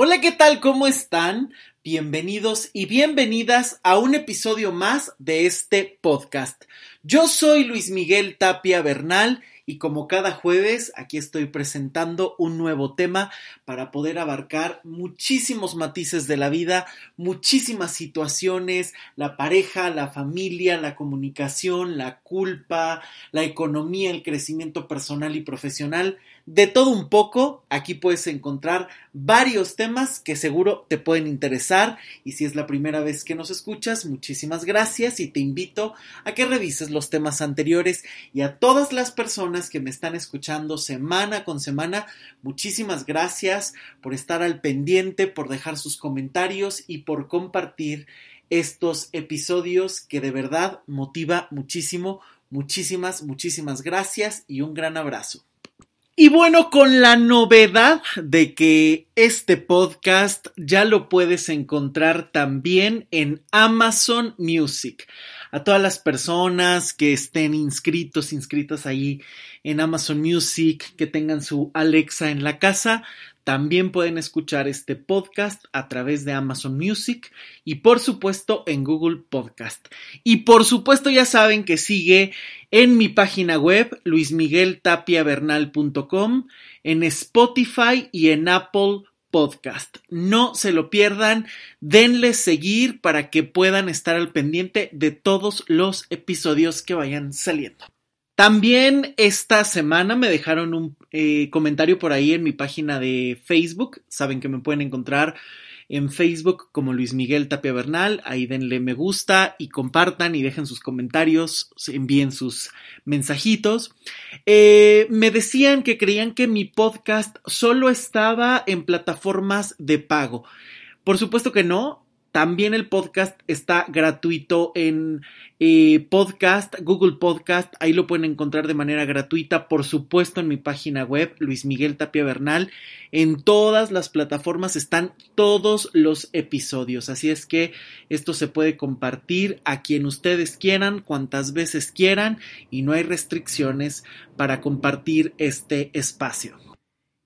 Hola, ¿qué tal? ¿Cómo están? Bienvenidos y bienvenidas a un episodio más de este podcast. Yo soy Luis Miguel Tapia Bernal y como cada jueves aquí estoy presentando un nuevo tema para poder abarcar muchísimos matices de la vida, muchísimas situaciones, la pareja, la familia, la comunicación, la culpa, la economía, el crecimiento personal y profesional. De todo un poco, aquí puedes encontrar varios temas que seguro te pueden interesar y si es la primera vez que nos escuchas, muchísimas gracias y te invito a que revises los temas anteriores y a todas las personas que me están escuchando semana con semana, muchísimas gracias por estar al pendiente, por dejar sus comentarios y por compartir estos episodios que de verdad motiva muchísimo. Muchísimas, muchísimas gracias y un gran abrazo. Y bueno, con la novedad de que este podcast ya lo puedes encontrar también en Amazon Music. A todas las personas que estén inscritos, inscritas ahí en Amazon Music, que tengan su Alexa en la casa, también pueden escuchar este podcast a través de Amazon Music y por supuesto en Google Podcast. Y por supuesto ya saben que sigue en mi página web luismigueltapiavernal.com, en Spotify y en Apple Podcast. No se lo pierdan, denle seguir para que puedan estar al pendiente de todos los episodios que vayan saliendo. También esta semana me dejaron un eh, comentario por ahí en mi página de Facebook. Saben que me pueden encontrar en Facebook como Luis Miguel Tapia Bernal. Ahí denle me gusta y compartan y dejen sus comentarios, envíen sus mensajitos. Eh, me decían que creían que mi podcast solo estaba en plataformas de pago. Por supuesto que no, también el podcast está gratuito en eh, podcast, Google Podcast, ahí lo pueden encontrar de manera gratuita, por supuesto en mi página web, Luis Miguel Tapia Bernal. En todas las plataformas están todos los episodios, así es que esto se puede compartir a quien ustedes quieran, cuantas veces quieran, y no hay restricciones para compartir este espacio.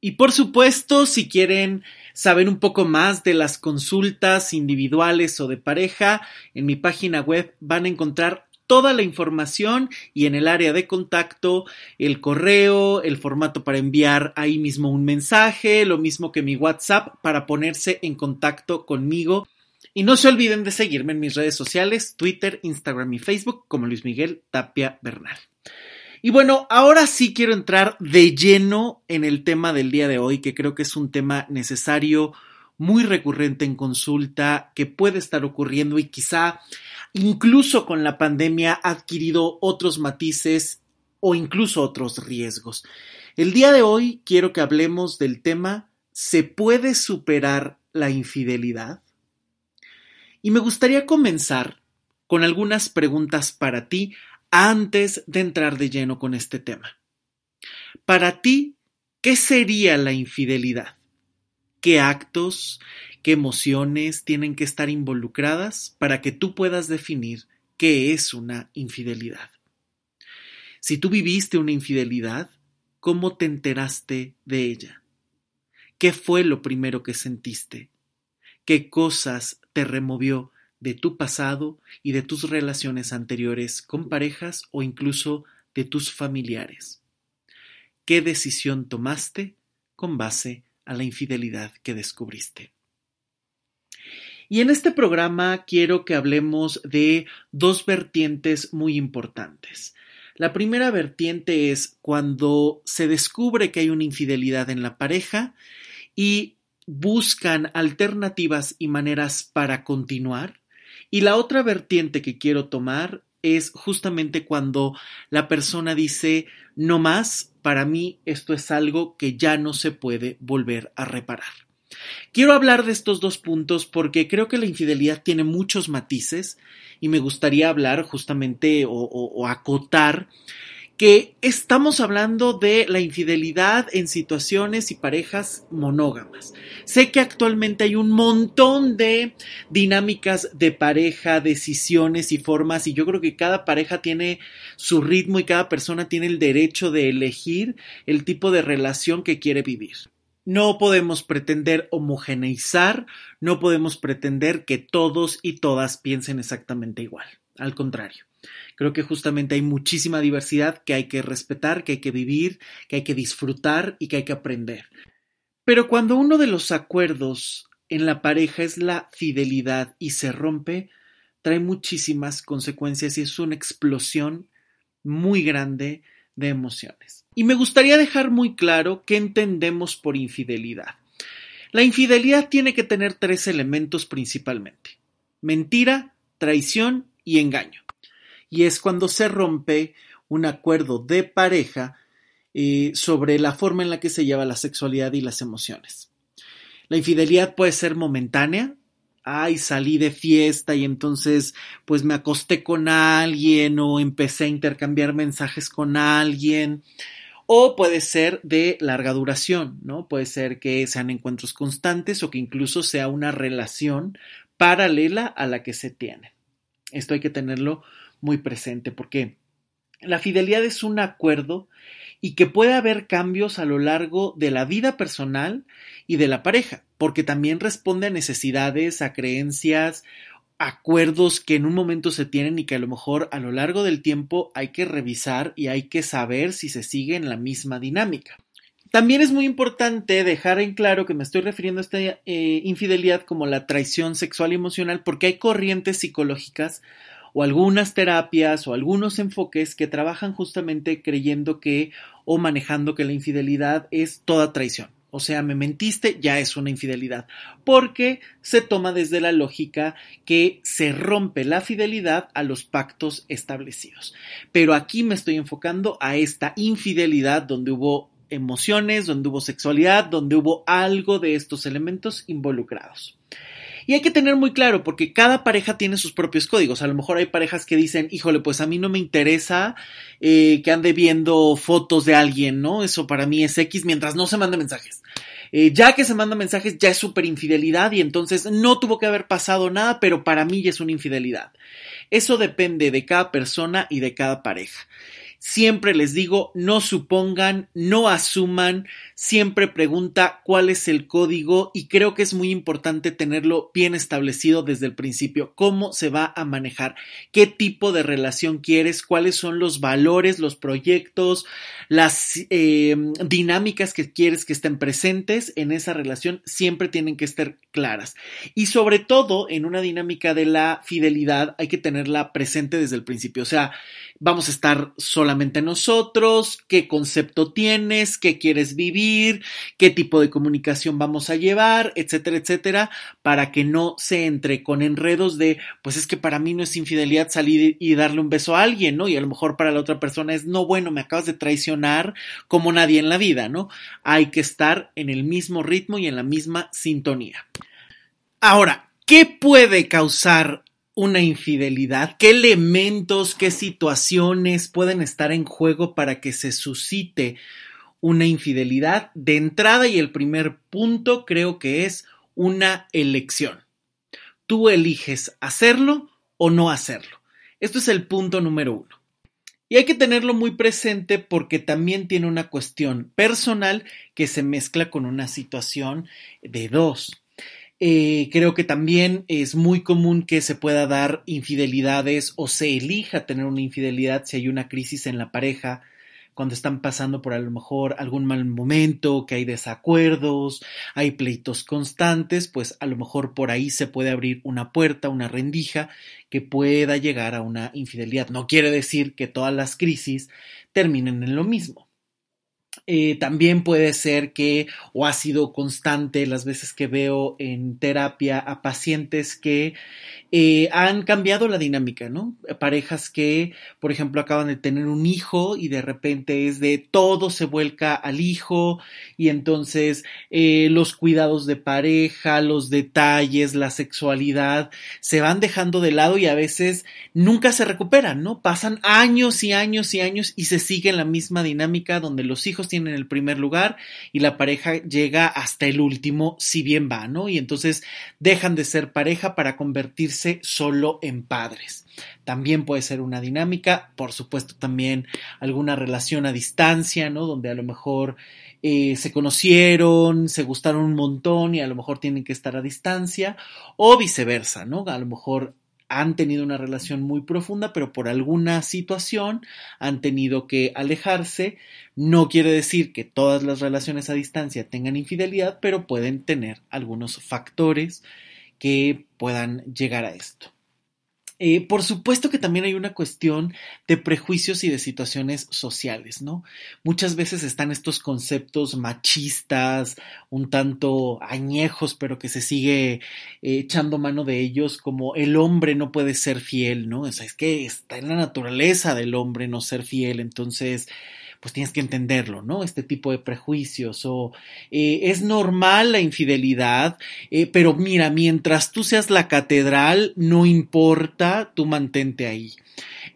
Y por supuesto, si quieren saber un poco más de las consultas individuales o de pareja, en mi página web van a encontrar toda la información y en el área de contacto el correo, el formato para enviar ahí mismo un mensaje, lo mismo que mi WhatsApp para ponerse en contacto conmigo. Y no se olviden de seguirme en mis redes sociales, Twitter, Instagram y Facebook como Luis Miguel Tapia Bernal. Y bueno, ahora sí quiero entrar de lleno en el tema del día de hoy, que creo que es un tema necesario, muy recurrente en consulta, que puede estar ocurriendo y quizá incluso con la pandemia ha adquirido otros matices o incluso otros riesgos. El día de hoy quiero que hablemos del tema ¿se puede superar la infidelidad? Y me gustaría comenzar con algunas preguntas para ti antes de entrar de lleno con este tema. Para ti, ¿qué sería la infidelidad? ¿Qué actos, qué emociones tienen que estar involucradas para que tú puedas definir qué es una infidelidad? Si tú viviste una infidelidad, ¿cómo te enteraste de ella? ¿Qué fue lo primero que sentiste? ¿Qué cosas te removió de tu pasado y de tus relaciones anteriores con parejas o incluso de tus familiares. ¿Qué decisión tomaste con base a la infidelidad que descubriste? Y en este programa quiero que hablemos de dos vertientes muy importantes. La primera vertiente es cuando se descubre que hay una infidelidad en la pareja y buscan alternativas y maneras para continuar y la otra vertiente que quiero tomar es justamente cuando la persona dice, no más, para mí esto es algo que ya no se puede volver a reparar. Quiero hablar de estos dos puntos porque creo que la infidelidad tiene muchos matices y me gustaría hablar justamente o, o acotar que estamos hablando de la infidelidad en situaciones y parejas monógamas. Sé que actualmente hay un montón de dinámicas de pareja, decisiones y formas y yo creo que cada pareja tiene su ritmo y cada persona tiene el derecho de elegir el tipo de relación que quiere vivir. No podemos pretender homogeneizar, no podemos pretender que todos y todas piensen exactamente igual. Al contrario, creo que justamente hay muchísima diversidad que hay que respetar, que hay que vivir, que hay que disfrutar y que hay que aprender. Pero cuando uno de los acuerdos en la pareja es la fidelidad y se rompe, trae muchísimas consecuencias y es una explosión muy grande de emociones. Y me gustaría dejar muy claro qué entendemos por infidelidad. La infidelidad tiene que tener tres elementos principalmente. Mentira, traición y engaño. Y es cuando se rompe un acuerdo de pareja eh, sobre la forma en la que se lleva la sexualidad y las emociones. La infidelidad puede ser momentánea, ay, salí de fiesta y entonces pues me acosté con alguien o empecé a intercambiar mensajes con alguien. O puede ser de larga duración, ¿no? Puede ser que sean encuentros constantes o que incluso sea una relación paralela a la que se tiene. Esto hay que tenerlo muy presente porque la fidelidad es un acuerdo y que puede haber cambios a lo largo de la vida personal y de la pareja, porque también responde a necesidades, a creencias, acuerdos que en un momento se tienen y que a lo mejor a lo largo del tiempo hay que revisar y hay que saber si se sigue en la misma dinámica. También es muy importante dejar en claro que me estoy refiriendo a esta eh, infidelidad como la traición sexual y emocional porque hay corrientes psicológicas o algunas terapias o algunos enfoques que trabajan justamente creyendo que o manejando que la infidelidad es toda traición. O sea, me mentiste, ya es una infidelidad, porque se toma desde la lógica que se rompe la fidelidad a los pactos establecidos. Pero aquí me estoy enfocando a esta infidelidad donde hubo emociones, donde hubo sexualidad, donde hubo algo de estos elementos involucrados. Y hay que tener muy claro, porque cada pareja tiene sus propios códigos. A lo mejor hay parejas que dicen, híjole, pues a mí no me interesa eh, que ande viendo fotos de alguien, ¿no? Eso para mí es X mientras no se mande mensajes. Eh, ya que se manda mensajes ya es súper infidelidad y entonces no tuvo que haber pasado nada, pero para mí ya es una infidelidad. Eso depende de cada persona y de cada pareja. Siempre les digo, no supongan, no asuman, siempre pregunta cuál es el código y creo que es muy importante tenerlo bien establecido desde el principio, cómo se va a manejar, qué tipo de relación quieres, cuáles son los valores, los proyectos, las eh, dinámicas que quieres que estén presentes en esa relación, siempre tienen que estar claras. Y sobre todo en una dinámica de la fidelidad hay que tenerla presente desde el principio, o sea, vamos a estar nosotros, qué concepto tienes, qué quieres vivir, qué tipo de comunicación vamos a llevar, etcétera, etcétera, para que no se entre con enredos de, pues es que para mí no es infidelidad salir y darle un beso a alguien, ¿no? Y a lo mejor para la otra persona es, no, bueno, me acabas de traicionar como nadie en la vida, ¿no? Hay que estar en el mismo ritmo y en la misma sintonía. Ahora, ¿qué puede causar una infidelidad? ¿Qué elementos, qué situaciones pueden estar en juego para que se suscite una infidelidad? De entrada y el primer punto creo que es una elección. Tú eliges hacerlo o no hacerlo. Esto es el punto número uno. Y hay que tenerlo muy presente porque también tiene una cuestión personal que se mezcla con una situación de dos. Eh, creo que también es muy común que se pueda dar infidelidades o se elija tener una infidelidad si hay una crisis en la pareja, cuando están pasando por a lo mejor algún mal momento, que hay desacuerdos, hay pleitos constantes, pues a lo mejor por ahí se puede abrir una puerta, una rendija que pueda llegar a una infidelidad. No quiere decir que todas las crisis terminen en lo mismo. Eh, también puede ser que, o ha sido constante las veces que veo en terapia a pacientes que eh, han cambiado la dinámica, ¿no? Parejas que, por ejemplo, acaban de tener un hijo y de repente es de todo se vuelca al hijo y entonces eh, los cuidados de pareja, los detalles, la sexualidad se van dejando de lado y a veces nunca se recuperan, ¿no? Pasan años y años y años y se sigue en la misma dinámica donde los hijos tienen el primer lugar y la pareja llega hasta el último, si bien va, ¿no? Y entonces dejan de ser pareja para convertirse solo en padres. También puede ser una dinámica, por supuesto también alguna relación a distancia, ¿no? Donde a lo mejor eh, se conocieron, se gustaron un montón y a lo mejor tienen que estar a distancia, o viceversa, ¿no? A lo mejor han tenido una relación muy profunda, pero por alguna situación han tenido que alejarse. No quiere decir que todas las relaciones a distancia tengan infidelidad, pero pueden tener algunos factores que puedan llegar a esto. Eh, por supuesto que también hay una cuestión de prejuicios y de situaciones sociales, ¿no? Muchas veces están estos conceptos machistas, un tanto añejos, pero que se sigue eh, echando mano de ellos, como el hombre no puede ser fiel, ¿no? O sea, es que está en la naturaleza del hombre no ser fiel, entonces pues tienes que entenderlo, ¿no? Este tipo de prejuicios o eh, es normal la infidelidad, eh, pero mira, mientras tú seas la catedral, no importa, tú mantente ahí.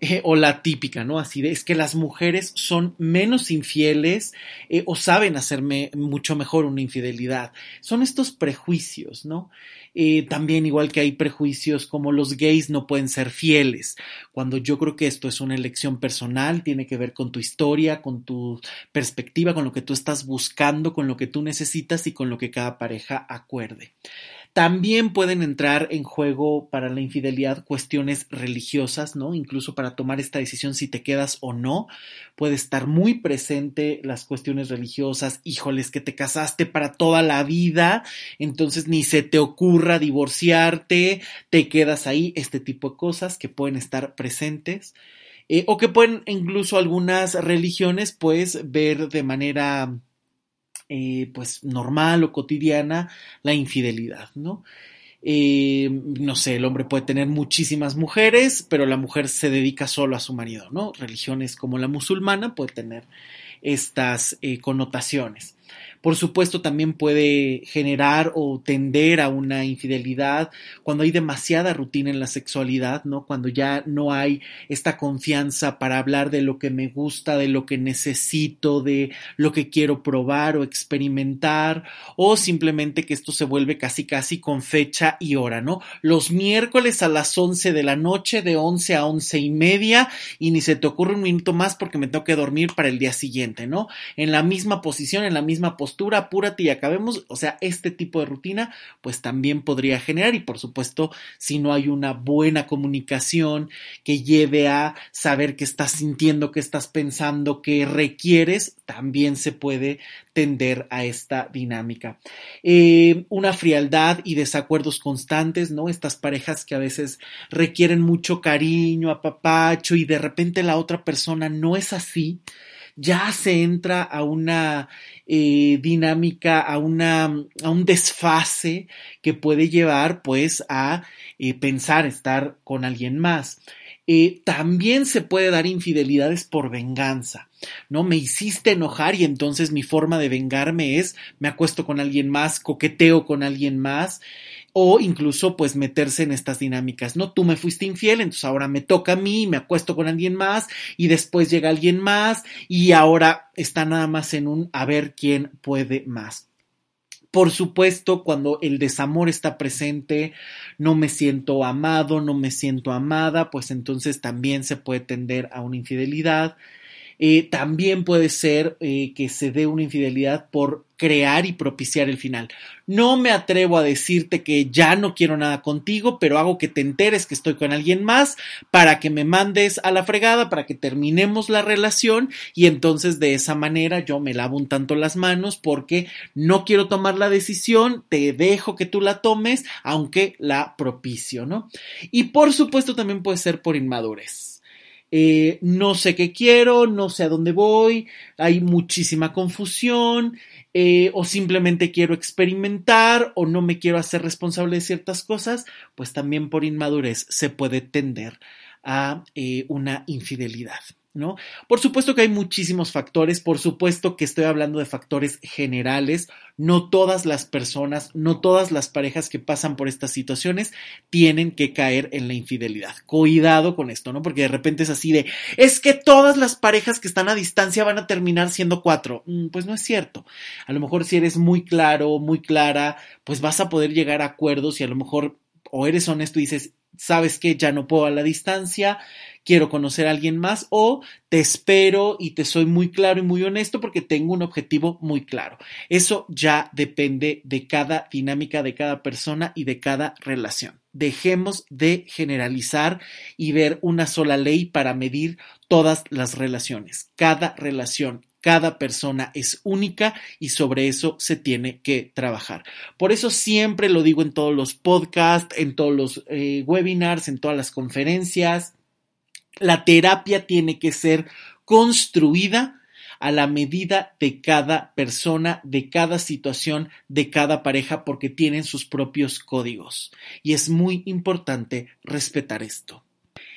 Eh, o la típica, ¿no? Así de, es que las mujeres son menos infieles eh, o saben hacerme mucho mejor una infidelidad. Son estos prejuicios, ¿no? Eh, también igual que hay prejuicios como los gays no pueden ser fieles, cuando yo creo que esto es una elección personal, tiene que ver con tu historia, con tu perspectiva, con lo que tú estás buscando, con lo que tú necesitas y con lo que cada pareja acuerde. También pueden entrar en juego para la infidelidad cuestiones religiosas, ¿no? Incluso para tomar esta decisión si te quedas o no, puede estar muy presente las cuestiones religiosas, híjoles, que te casaste para toda la vida, entonces ni se te ocurra divorciarte, te quedas ahí, este tipo de cosas que pueden estar presentes. Eh, o que pueden incluso algunas religiones pues ver de manera eh, pues normal o cotidiana la infidelidad, ¿no? Eh, no sé, el hombre puede tener muchísimas mujeres, pero la mujer se dedica solo a su marido, ¿no? Religiones como la musulmana puede tener estas eh, connotaciones. Por supuesto, también puede generar o tender a una infidelidad cuando hay demasiada rutina en la sexualidad, ¿no? Cuando ya no hay esta confianza para hablar de lo que me gusta, de lo que necesito, de lo que quiero probar o experimentar, o simplemente que esto se vuelve casi casi con fecha y hora, ¿no? Los miércoles a las 11 de la noche, de 11 a 11 y media, y ni se te ocurre un minuto más porque me tengo que dormir para el día siguiente, ¿no? En la misma posición, en la misma postura apúrate y acabemos. O sea, este tipo de rutina, pues también podría generar y por supuesto, si no hay una buena comunicación que lleve a saber qué estás sintiendo, qué estás pensando, qué requieres, también se puede tender a esta dinámica. Eh, una frialdad y desacuerdos constantes, ¿no? Estas parejas que a veces requieren mucho cariño, apapacho y de repente la otra persona no es así ya se entra a una eh, dinámica, a, una, a un desfase que puede llevar pues a eh, pensar estar con alguien más. Eh, también se puede dar infidelidades por venganza, ¿no? Me hiciste enojar y entonces mi forma de vengarme es me acuesto con alguien más, coqueteo con alguien más o incluso pues meterse en estas dinámicas, ¿no? Tú me fuiste infiel, entonces ahora me toca a mí, me acuesto con alguien más y después llega alguien más y ahora está nada más en un a ver quién puede más. Por supuesto, cuando el desamor está presente, no me siento amado, no me siento amada, pues entonces también se puede tender a una infidelidad. Eh, también puede ser eh, que se dé una infidelidad por crear y propiciar el final. No me atrevo a decirte que ya no quiero nada contigo, pero hago que te enteres que estoy con alguien más para que me mandes a la fregada, para que terminemos la relación y entonces de esa manera yo me lavo un tanto las manos porque no quiero tomar la decisión, te dejo que tú la tomes, aunque la propicio, ¿no? Y por supuesto también puede ser por inmadurez. Eh, no sé qué quiero, no sé a dónde voy, hay muchísima confusión, eh, o simplemente quiero experimentar, o no me quiero hacer responsable de ciertas cosas, pues también por inmadurez se puede tender a eh, una infidelidad. ¿No? Por supuesto que hay muchísimos factores, por supuesto que estoy hablando de factores generales, no todas las personas, no todas las parejas que pasan por estas situaciones tienen que caer en la infidelidad. Cuidado con esto, ¿no? Porque de repente es así de, es que todas las parejas que están a distancia van a terminar siendo cuatro. Mm, pues no es cierto. A lo mejor si eres muy claro, muy clara, pues vas a poder llegar a acuerdos y a lo mejor o eres honesto y dices, sabes que ya no puedo a la distancia, quiero conocer a alguien más o te espero y te soy muy claro y muy honesto porque tengo un objetivo muy claro. Eso ya depende de cada dinámica, de cada persona y de cada relación. Dejemos de generalizar y ver una sola ley para medir todas las relaciones. Cada relación, cada persona es única y sobre eso se tiene que trabajar. Por eso siempre lo digo en todos los podcasts, en todos los eh, webinars, en todas las conferencias. La terapia tiene que ser construida a la medida de cada persona, de cada situación, de cada pareja, porque tienen sus propios códigos. Y es muy importante respetar esto.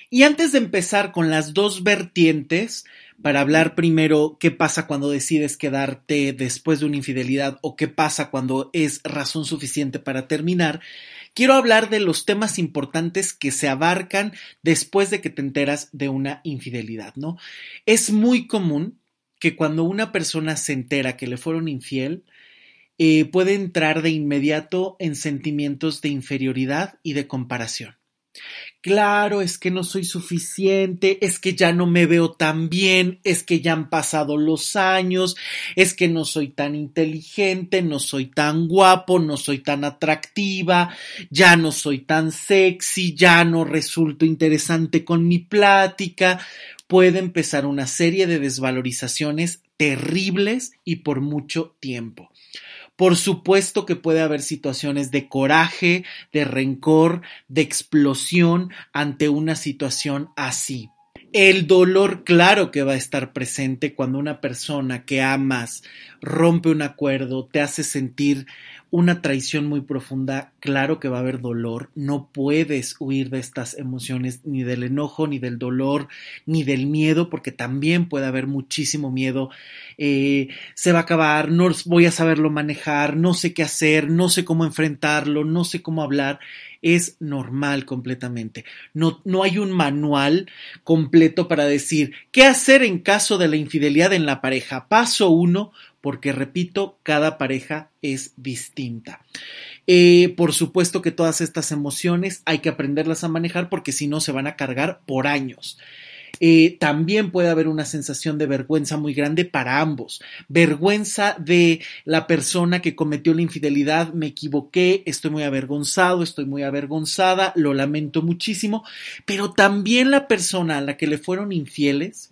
Y antes de empezar con las dos vertientes, para hablar primero qué pasa cuando decides quedarte después de una infidelidad o qué pasa cuando es razón suficiente para terminar, quiero hablar de los temas importantes que se abarcan después de que te enteras de una infidelidad, ¿no? Es muy común que cuando una persona se entera que le fueron infiel, eh, puede entrar de inmediato en sentimientos de inferioridad y de comparación. Claro, es que no soy suficiente, es que ya no me veo tan bien, es que ya han pasado los años, es que no soy tan inteligente, no soy tan guapo, no soy tan atractiva, ya no soy tan sexy, ya no resulto interesante con mi plática. Puede empezar una serie de desvalorizaciones terribles y por mucho tiempo. Por supuesto que puede haber situaciones de coraje, de rencor, de explosión ante una situación así. El dolor, claro que va a estar presente cuando una persona que amas rompe un acuerdo, te hace sentir una traición muy profunda, claro que va a haber dolor, no puedes huir de estas emociones, ni del enojo, ni del dolor, ni del miedo, porque también puede haber muchísimo miedo, eh, se va a acabar, no voy a saberlo manejar, no sé qué hacer, no sé cómo enfrentarlo, no sé cómo hablar, es normal completamente. No, no hay un manual completo para decir qué hacer en caso de la infidelidad en la pareja. Paso uno, porque repito, cada pareja es distinta. Eh, por supuesto que todas estas emociones hay que aprenderlas a manejar porque si no se van a cargar por años. Eh, también puede haber una sensación de vergüenza muy grande para ambos. Vergüenza de la persona que cometió la infidelidad, me equivoqué, estoy muy avergonzado, estoy muy avergonzada, lo lamento muchísimo, pero también la persona a la que le fueron infieles,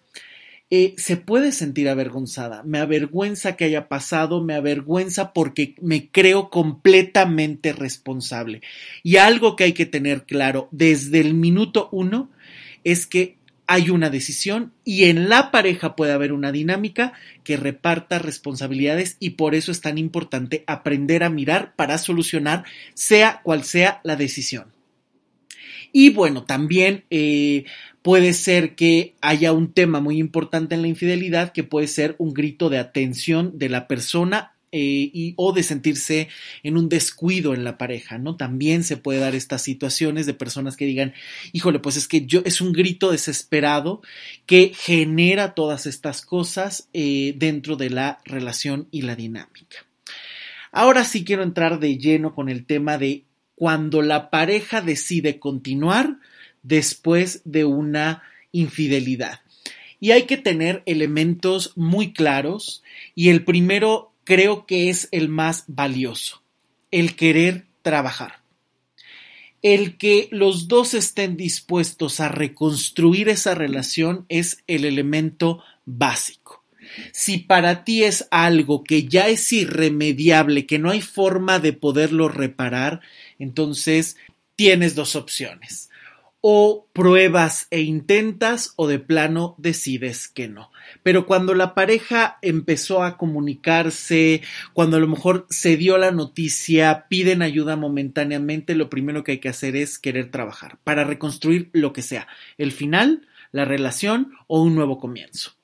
eh, se puede sentir avergonzada. Me avergüenza que haya pasado, me avergüenza porque me creo completamente responsable. Y algo que hay que tener claro desde el minuto uno es que hay una decisión y en la pareja puede haber una dinámica que reparta responsabilidades y por eso es tan importante aprender a mirar para solucionar sea cual sea la decisión. Y bueno, también eh, puede ser que haya un tema muy importante en la infidelidad que puede ser un grito de atención de la persona eh, y, o de sentirse en un descuido en la pareja, ¿no? También se puede dar estas situaciones de personas que digan, híjole, pues es que yo es un grito desesperado que genera todas estas cosas eh, dentro de la relación y la dinámica. Ahora sí quiero entrar de lleno con el tema de cuando la pareja decide continuar después de una infidelidad. Y hay que tener elementos muy claros y el primero creo que es el más valioso, el querer trabajar. El que los dos estén dispuestos a reconstruir esa relación es el elemento básico. Si para ti es algo que ya es irremediable, que no hay forma de poderlo reparar, entonces tienes dos opciones. O pruebas e intentas o de plano decides que no. Pero cuando la pareja empezó a comunicarse, cuando a lo mejor se dio la noticia, piden ayuda momentáneamente, lo primero que hay que hacer es querer trabajar para reconstruir lo que sea, el final, la relación o un nuevo comienzo.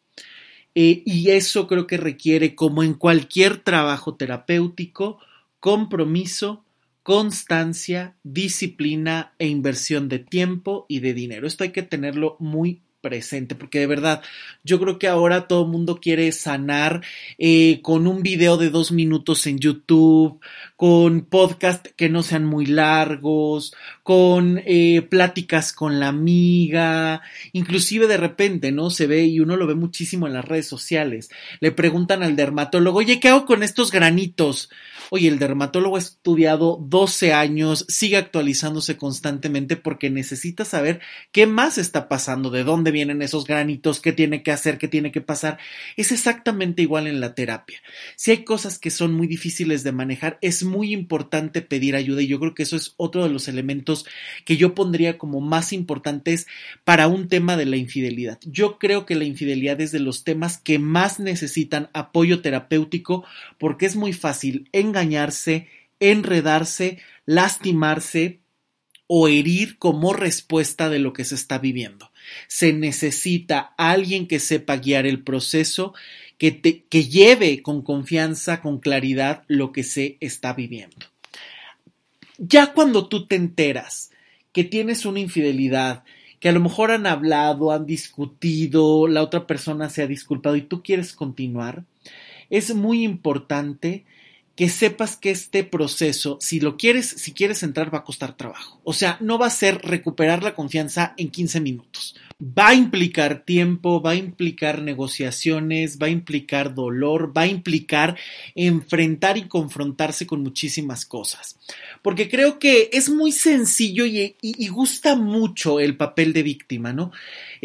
Eh, y eso creo que requiere, como en cualquier trabajo terapéutico, compromiso, constancia, disciplina e inversión de tiempo y de dinero. Esto hay que tenerlo muy presente, porque de verdad, yo creo que ahora todo el mundo quiere sanar eh, con un video de dos minutos en YouTube, con podcast que no sean muy largos, con eh, pláticas con la amiga, inclusive de repente, ¿no? Se ve y uno lo ve muchísimo en las redes sociales. Le preguntan al dermatólogo, oye, ¿qué hago con estos granitos? Oye, el dermatólogo ha estudiado 12 años, sigue actualizándose constantemente porque necesita saber qué más está pasando, de dónde vienen esos granitos, qué tiene que hacer, qué tiene que pasar. Es exactamente igual en la terapia. Si hay cosas que son muy difíciles de manejar, es muy importante pedir ayuda y yo creo que eso es otro de los elementos que yo pondría como más importantes para un tema de la infidelidad. Yo creo que la infidelidad es de los temas que más necesitan apoyo terapéutico porque es muy fácil engañar enredarse, lastimarse o herir como respuesta de lo que se está viviendo. Se necesita alguien que sepa guiar el proceso, que, que lleve con confianza, con claridad lo que se está viviendo. Ya cuando tú te enteras que tienes una infidelidad, que a lo mejor han hablado, han discutido, la otra persona se ha disculpado y tú quieres continuar, es muy importante que sepas que este proceso, si lo quieres, si quieres entrar, va a costar trabajo. O sea, no va a ser recuperar la confianza en 15 minutos. Va a implicar tiempo, va a implicar negociaciones, va a implicar dolor, va a implicar enfrentar y confrontarse con muchísimas cosas. Porque creo que es muy sencillo y, gusta mucho el papel de víctima, ¿no?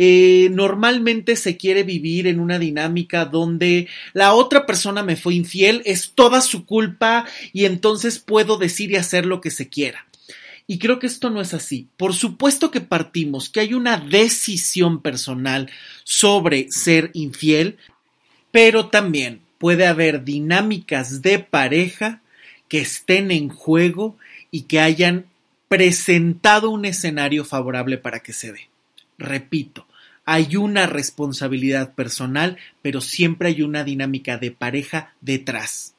Eh, normalmente se quiere vivir en una dinámica donde la otra persona me fue infiel, es toda su culpa y entonces puedo decir y hacer lo que se quiera. Y creo que esto no es así. Por supuesto que partimos, que hay una decisión personal sobre ser infiel, pero también puede haber dinámicas de pareja que estén en juego y que hayan presentado un escenario favorable para que se dé. Repito, hay una responsabilidad personal, pero siempre hay una dinámica de pareja detrás.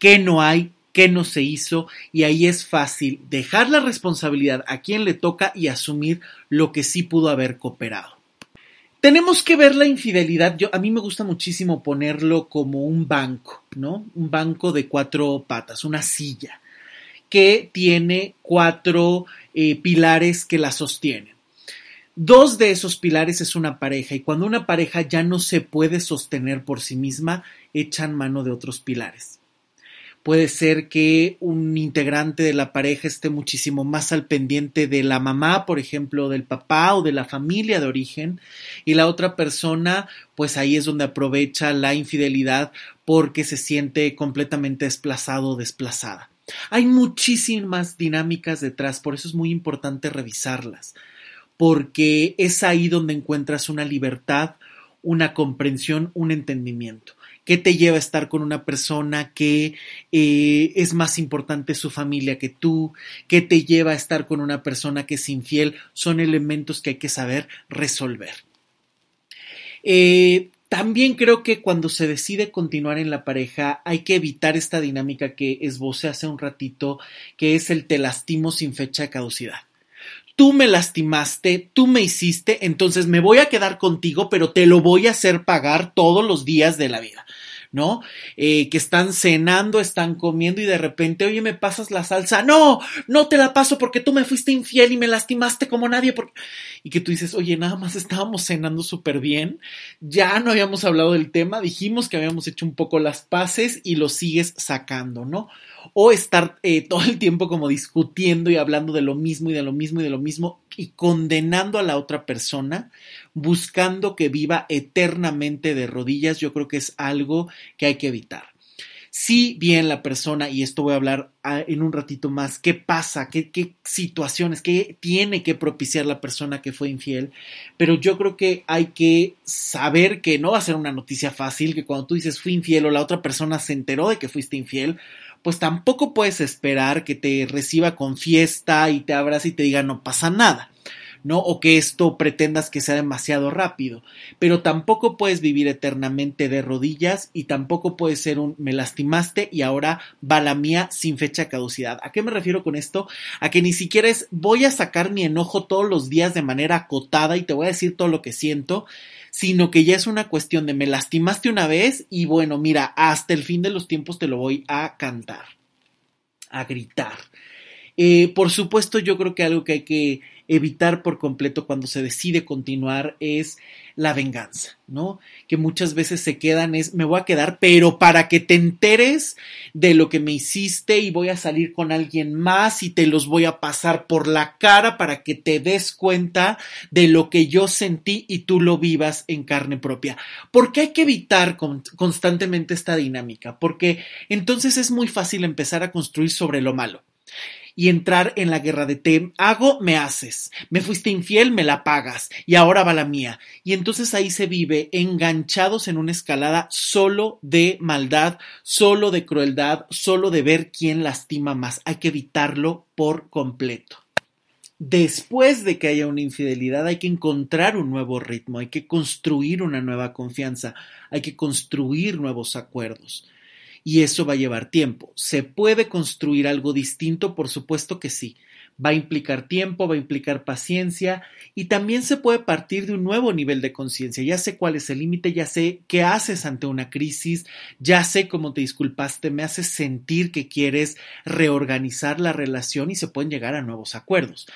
¿Qué no hay qué no se hizo y ahí es fácil dejar la responsabilidad a quien le toca y asumir lo que sí pudo haber cooperado. Tenemos que ver la infidelidad, yo, a mí me gusta muchísimo ponerlo como un banco, ¿no? Un banco de cuatro patas, una silla, que tiene cuatro eh, pilares que la sostienen. Dos de esos pilares es una pareja y cuando una pareja ya no se puede sostener por sí misma, echan mano de otros pilares. Puede ser que un integrante de la pareja esté muchísimo más al pendiente de la mamá, por ejemplo, del papá o de la familia de origen, y la otra persona, pues ahí es donde aprovecha la infidelidad porque se siente completamente desplazado o desplazada. Hay muchísimas dinámicas detrás, por eso es muy importante revisarlas, porque es ahí donde encuentras una libertad, una comprensión, un entendimiento. ¿Qué te lleva a estar con una persona que eh, es más importante su familia que tú? ¿Qué te lleva a estar con una persona que es infiel? Son elementos que hay que saber resolver. Eh, también creo que cuando se decide continuar en la pareja hay que evitar esta dinámica que esbocé hace un ratito, que es el te lastimo sin fecha de caducidad tú me lastimaste, tú me hiciste, entonces me voy a quedar contigo, pero te lo voy a hacer pagar todos los días de la vida. ¿No? Eh, que están cenando, están comiendo y de repente, oye, me pasas la salsa. No, no te la paso porque tú me fuiste infiel y me lastimaste como nadie. Y que tú dices, oye, nada más estábamos cenando súper bien, ya no habíamos hablado del tema, dijimos que habíamos hecho un poco las paces y lo sigues sacando, ¿no? o estar eh, todo el tiempo como discutiendo y hablando de lo mismo y de lo mismo y de lo mismo y condenando a la otra persona, buscando que viva eternamente de rodillas, yo creo que es algo que hay que evitar. Si bien la persona, y esto voy a hablar ah, en un ratito más, qué pasa, qué, situaciones, qué tiene que propiciar la persona que fue infiel, pero yo creo que hay que saber que no va a ser una noticia fácil, que cuando tú dices fui infiel o la otra persona se enteró de que fuiste infiel, pues tampoco puedes esperar que te reciba con fiesta y te abrace y te diga no pasa nada. ¿No? O que esto pretendas que sea demasiado rápido. Pero tampoco puedes vivir eternamente de rodillas y tampoco puedes ser un me lastimaste y ahora va la mía sin fecha de caducidad. ¿A qué me refiero con esto? A que ni siquiera es voy a sacar mi enojo todos los días de manera acotada y te voy a decir todo lo que siento, sino que ya es una cuestión de me lastimaste una vez y bueno, mira, hasta el fin de los tiempos te lo voy a cantar. a gritar. Eh, por supuesto, yo creo que algo que hay que evitar por completo cuando se decide continuar es la venganza, ¿no? Que muchas veces se quedan es, me voy a quedar, pero para que te enteres de lo que me hiciste y voy a salir con alguien más y te los voy a pasar por la cara para que te des cuenta de lo que yo sentí y tú lo vivas en carne propia. ¿Por qué hay que evitar constantemente esta dinámica? Porque entonces es muy fácil empezar a construir sobre lo malo y entrar en la guerra de te hago, me haces, me fuiste infiel, me la pagas y ahora va la mía. Y entonces ahí se vive enganchados en una escalada solo de maldad, solo de crueldad, solo de ver quién lastima más. Hay que evitarlo por completo. Después de que haya una infidelidad hay que encontrar un nuevo ritmo, hay que construir una nueva confianza, hay que construir nuevos acuerdos y eso va a llevar tiempo. ¿Se puede construir algo distinto? Por supuesto que sí. Va a implicar tiempo, va a implicar paciencia y también se puede partir de un nuevo nivel de conciencia. Ya sé cuál es el límite, ya sé qué haces ante una crisis, ya sé cómo te disculpaste, me haces sentir que quieres reorganizar la relación y se pueden llegar a nuevos acuerdos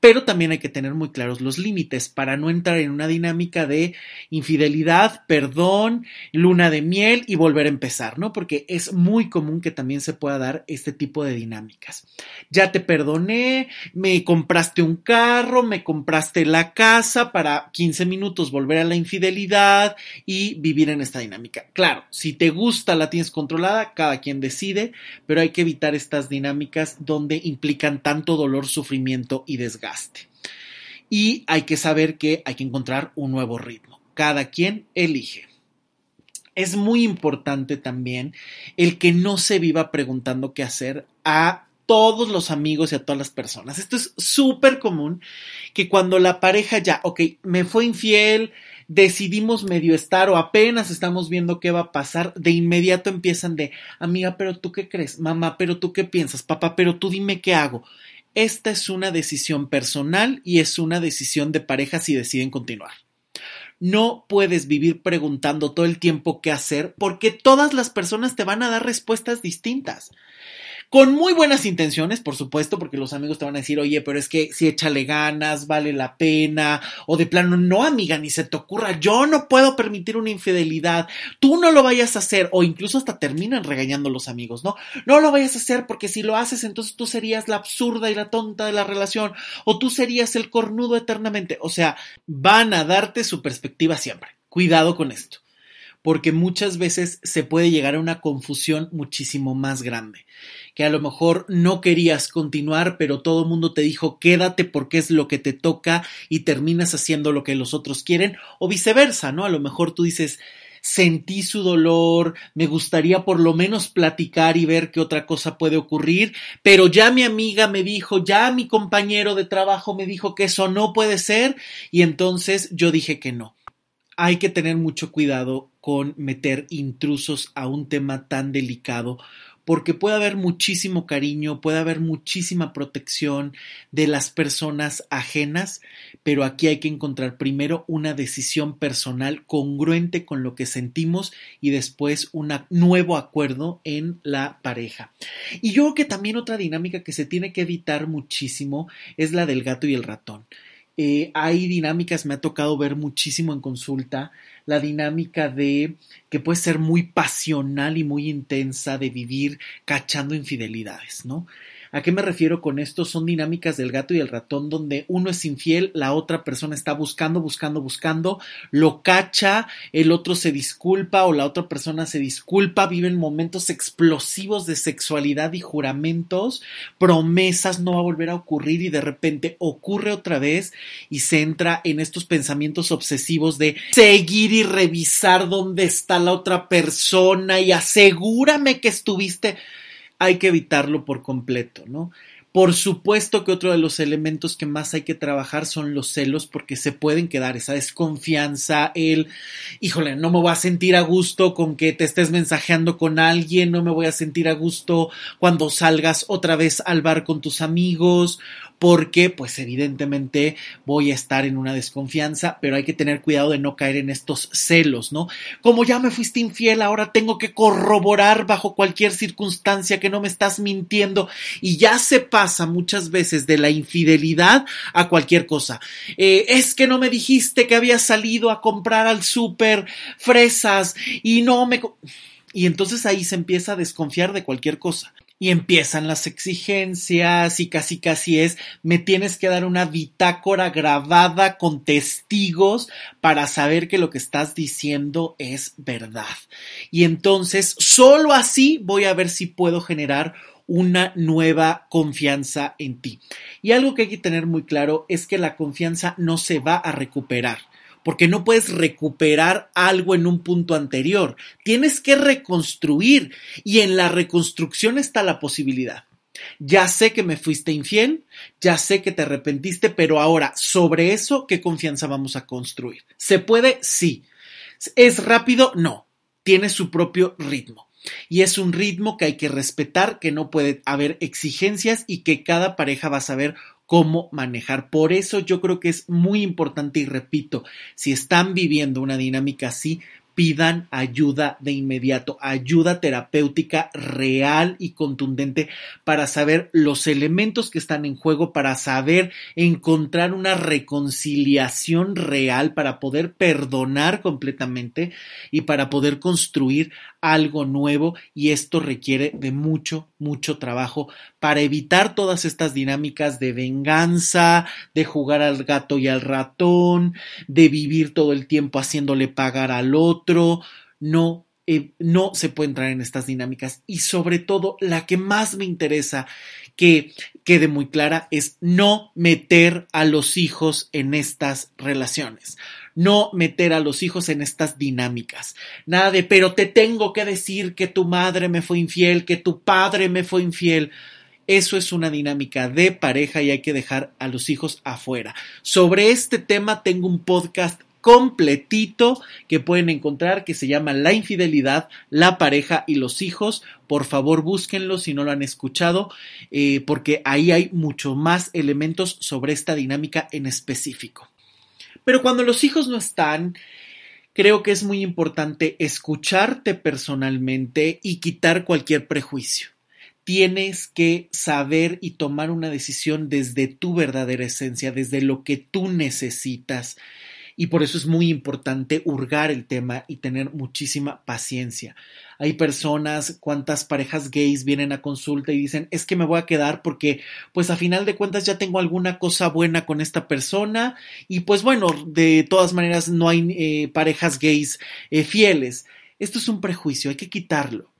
pero también hay que tener muy claros los límites para no entrar en una dinámica de infidelidad, perdón, luna de miel y volver a empezar, ¿no? Porque es muy común que también se pueda dar este tipo de dinámicas. Ya te perdoné, me compraste un carro, me compraste la casa para 15 minutos volver a la infidelidad y vivir en esta dinámica. Claro, si te gusta, la tienes controlada, cada quien decide, pero hay que evitar estas dinámicas donde implican tanto dolor, sufrimiento y desgaste. Y hay que saber que hay que encontrar un nuevo ritmo. Cada quien elige. Es muy importante también el que no se viva preguntando qué hacer a todos los amigos y a todas las personas. Esto es súper común que cuando la pareja ya, ok, me fue infiel, decidimos medio estar o apenas estamos viendo qué va a pasar, de inmediato empiezan de, amiga, pero tú qué crees, mamá, pero tú qué piensas, papá, pero tú dime qué hago. Esta es una decisión personal y es una decisión de pareja si deciden continuar. No puedes vivir preguntando todo el tiempo qué hacer porque todas las personas te van a dar respuestas distintas con muy buenas intenciones, por supuesto, porque los amigos te van a decir, oye, pero es que si échale ganas, vale la pena, o de plano, no, amiga, ni se te ocurra, yo no puedo permitir una infidelidad, tú no lo vayas a hacer, o incluso hasta terminan regañando los amigos, ¿no? No lo vayas a hacer porque si lo haces, entonces tú serías la absurda y la tonta de la relación, o tú serías el cornudo eternamente, o sea, van a darte su perspectiva siempre. Cuidado con esto porque muchas veces se puede llegar a una confusión muchísimo más grande, que a lo mejor no querías continuar, pero todo el mundo te dijo quédate porque es lo que te toca y terminas haciendo lo que los otros quieren, o viceversa, ¿no? A lo mejor tú dices, sentí su dolor, me gustaría por lo menos platicar y ver qué otra cosa puede ocurrir, pero ya mi amiga me dijo, ya mi compañero de trabajo me dijo que eso no puede ser, y entonces yo dije que no hay que tener mucho cuidado con meter intrusos a un tema tan delicado porque puede haber muchísimo cariño, puede haber muchísima protección de las personas ajenas, pero aquí hay que encontrar primero una decisión personal congruente con lo que sentimos y después un nuevo acuerdo en la pareja. Y yo creo que también otra dinámica que se tiene que evitar muchísimo es la del gato y el ratón. Eh, hay dinámicas, me ha tocado ver muchísimo en consulta, la dinámica de que puede ser muy pasional y muy intensa de vivir cachando infidelidades, ¿no? ¿A qué me refiero con esto? Son dinámicas del gato y el ratón donde uno es infiel, la otra persona está buscando, buscando, buscando, lo cacha, el otro se disculpa o la otra persona se disculpa, viven momentos explosivos de sexualidad y juramentos, promesas, no va a volver a ocurrir y de repente ocurre otra vez y se entra en estos pensamientos obsesivos de seguir y revisar dónde está la otra persona y asegúrame que estuviste hay que evitarlo por completo, ¿no? Por supuesto que otro de los elementos que más hay que trabajar son los celos porque se pueden quedar esa desconfianza, el, híjole, no me voy a sentir a gusto con que te estés mensajeando con alguien, no me voy a sentir a gusto cuando salgas otra vez al bar con tus amigos porque pues evidentemente voy a estar en una desconfianza, pero hay que tener cuidado de no caer en estos celos, ¿no? Como ya me fuiste infiel, ahora tengo que corroborar bajo cualquier circunstancia que no me estás mintiendo y ya se pasa muchas veces de la infidelidad a cualquier cosa. Eh, es que no me dijiste que había salido a comprar al súper fresas y no me... Y entonces ahí se empieza a desconfiar de cualquier cosa y empiezan las exigencias y casi casi es me tienes que dar una bitácora grabada con testigos para saber que lo que estás diciendo es verdad. Y entonces solo así voy a ver si puedo generar una nueva confianza en ti. Y algo que hay que tener muy claro es que la confianza no se va a recuperar porque no puedes recuperar algo en un punto anterior. Tienes que reconstruir y en la reconstrucción está la posibilidad. Ya sé que me fuiste infiel, ya sé que te arrepentiste, pero ahora, sobre eso, ¿qué confianza vamos a construir? ¿Se puede? Sí. ¿Es rápido? No. Tiene su propio ritmo. Y es un ritmo que hay que respetar, que no puede haber exigencias y que cada pareja va a saber cómo manejar. Por eso yo creo que es muy importante y repito, si están viviendo una dinámica así, pidan ayuda de inmediato, ayuda terapéutica real y contundente para saber los elementos que están en juego, para saber encontrar una reconciliación real, para poder perdonar completamente y para poder construir algo nuevo y esto requiere de mucho, mucho trabajo para evitar todas estas dinámicas de venganza, de jugar al gato y al ratón, de vivir todo el tiempo haciéndole pagar al otro. No, eh, no se puede entrar en estas dinámicas y sobre todo la que más me interesa que quede muy clara es no meter a los hijos en estas relaciones no meter a los hijos en estas dinámicas. Nada de, pero te tengo que decir que tu madre me fue infiel, que tu padre me fue infiel. Eso es una dinámica de pareja y hay que dejar a los hijos afuera. Sobre este tema tengo un podcast completito que pueden encontrar que se llama La infidelidad, la pareja y los hijos. Por favor, búsquenlo si no lo han escuchado, eh, porque ahí hay mucho más elementos sobre esta dinámica en específico. Pero cuando los hijos no están, creo que es muy importante escucharte personalmente y quitar cualquier prejuicio. Tienes que saber y tomar una decisión desde tu verdadera esencia, desde lo que tú necesitas y por eso es muy importante hurgar el tema y tener muchísima paciencia. Hay personas, cuántas parejas gays vienen a consulta y dicen, es que me voy a quedar porque pues a final de cuentas ya tengo alguna cosa buena con esta persona y pues bueno, de todas maneras no hay eh, parejas gays eh, fieles. Esto es un prejuicio, hay que quitarlo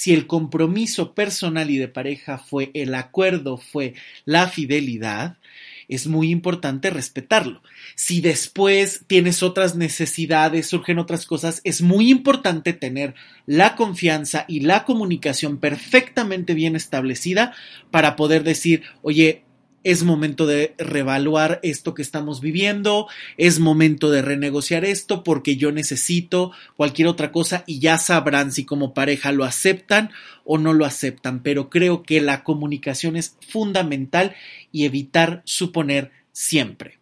si el compromiso personal y de pareja fue el acuerdo, fue la fidelidad, es muy importante respetarlo. Si después tienes otras necesidades, surgen otras cosas, es muy importante tener la confianza y la comunicación perfectamente bien establecida para poder decir, oye, es momento de reevaluar esto que estamos viviendo, es momento de renegociar esto porque yo necesito cualquier otra cosa y ya sabrán si como pareja lo aceptan o no lo aceptan, pero creo que la comunicación es fundamental y evitar suponer siempre.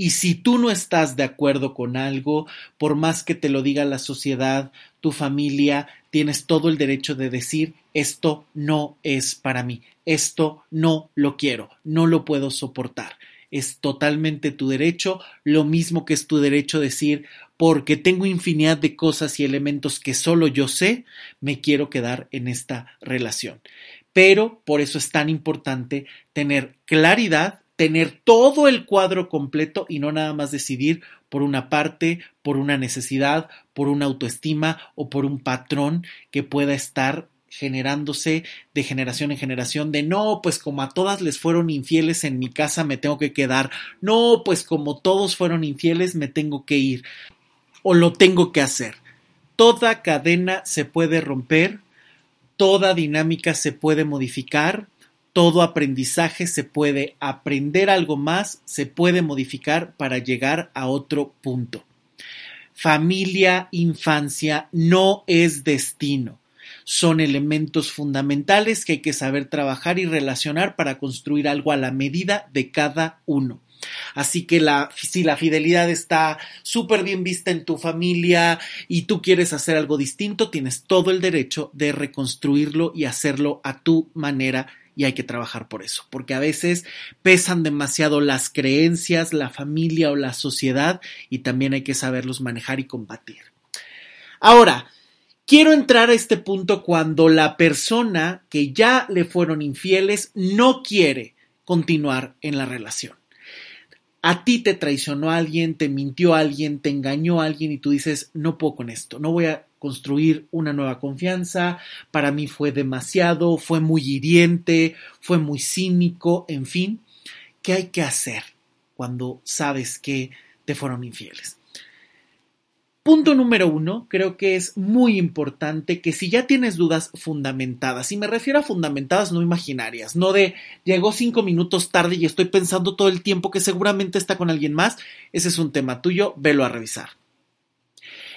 Y si tú no estás de acuerdo con algo, por más que te lo diga la sociedad, tu familia, tienes todo el derecho de decir esto no es para mí, esto no lo quiero, no lo puedo soportar. Es totalmente tu derecho, lo mismo que es tu derecho decir, porque tengo infinidad de cosas y elementos que solo yo sé, me quiero quedar en esta relación. Pero por eso es tan importante tener claridad tener todo el cuadro completo y no nada más decidir por una parte, por una necesidad, por una autoestima o por un patrón que pueda estar generándose de generación en generación de no, pues como a todas les fueron infieles en mi casa me tengo que quedar, no, pues como todos fueron infieles me tengo que ir o lo tengo que hacer. Toda cadena se puede romper, toda dinámica se puede modificar, todo aprendizaje se puede aprender algo más, se puede modificar para llegar a otro punto. Familia, infancia no es destino. Son elementos fundamentales que hay que saber trabajar y relacionar para construir algo a la medida de cada uno. Así que la, si la fidelidad está súper bien vista en tu familia y tú quieres hacer algo distinto, tienes todo el derecho de reconstruirlo y hacerlo a tu manera y hay que trabajar por eso, porque a veces pesan demasiado las creencias, la familia o la sociedad y también hay que saberlos manejar y combatir. Ahora, quiero entrar a este punto cuando la persona que ya le fueron infieles no quiere continuar en la relación a ti te traicionó alguien, te mintió alguien, te engañó alguien y tú dices, no puedo con esto, no voy a construir una nueva confianza, para mí fue demasiado, fue muy hiriente, fue muy cínico, en fin, ¿qué hay que hacer cuando sabes que te fueron infieles? Punto número uno, creo que es muy importante que si ya tienes dudas fundamentadas, y me refiero a fundamentadas no imaginarias, no de llegó cinco minutos tarde y estoy pensando todo el tiempo que seguramente está con alguien más, ese es un tema tuyo, velo a revisar.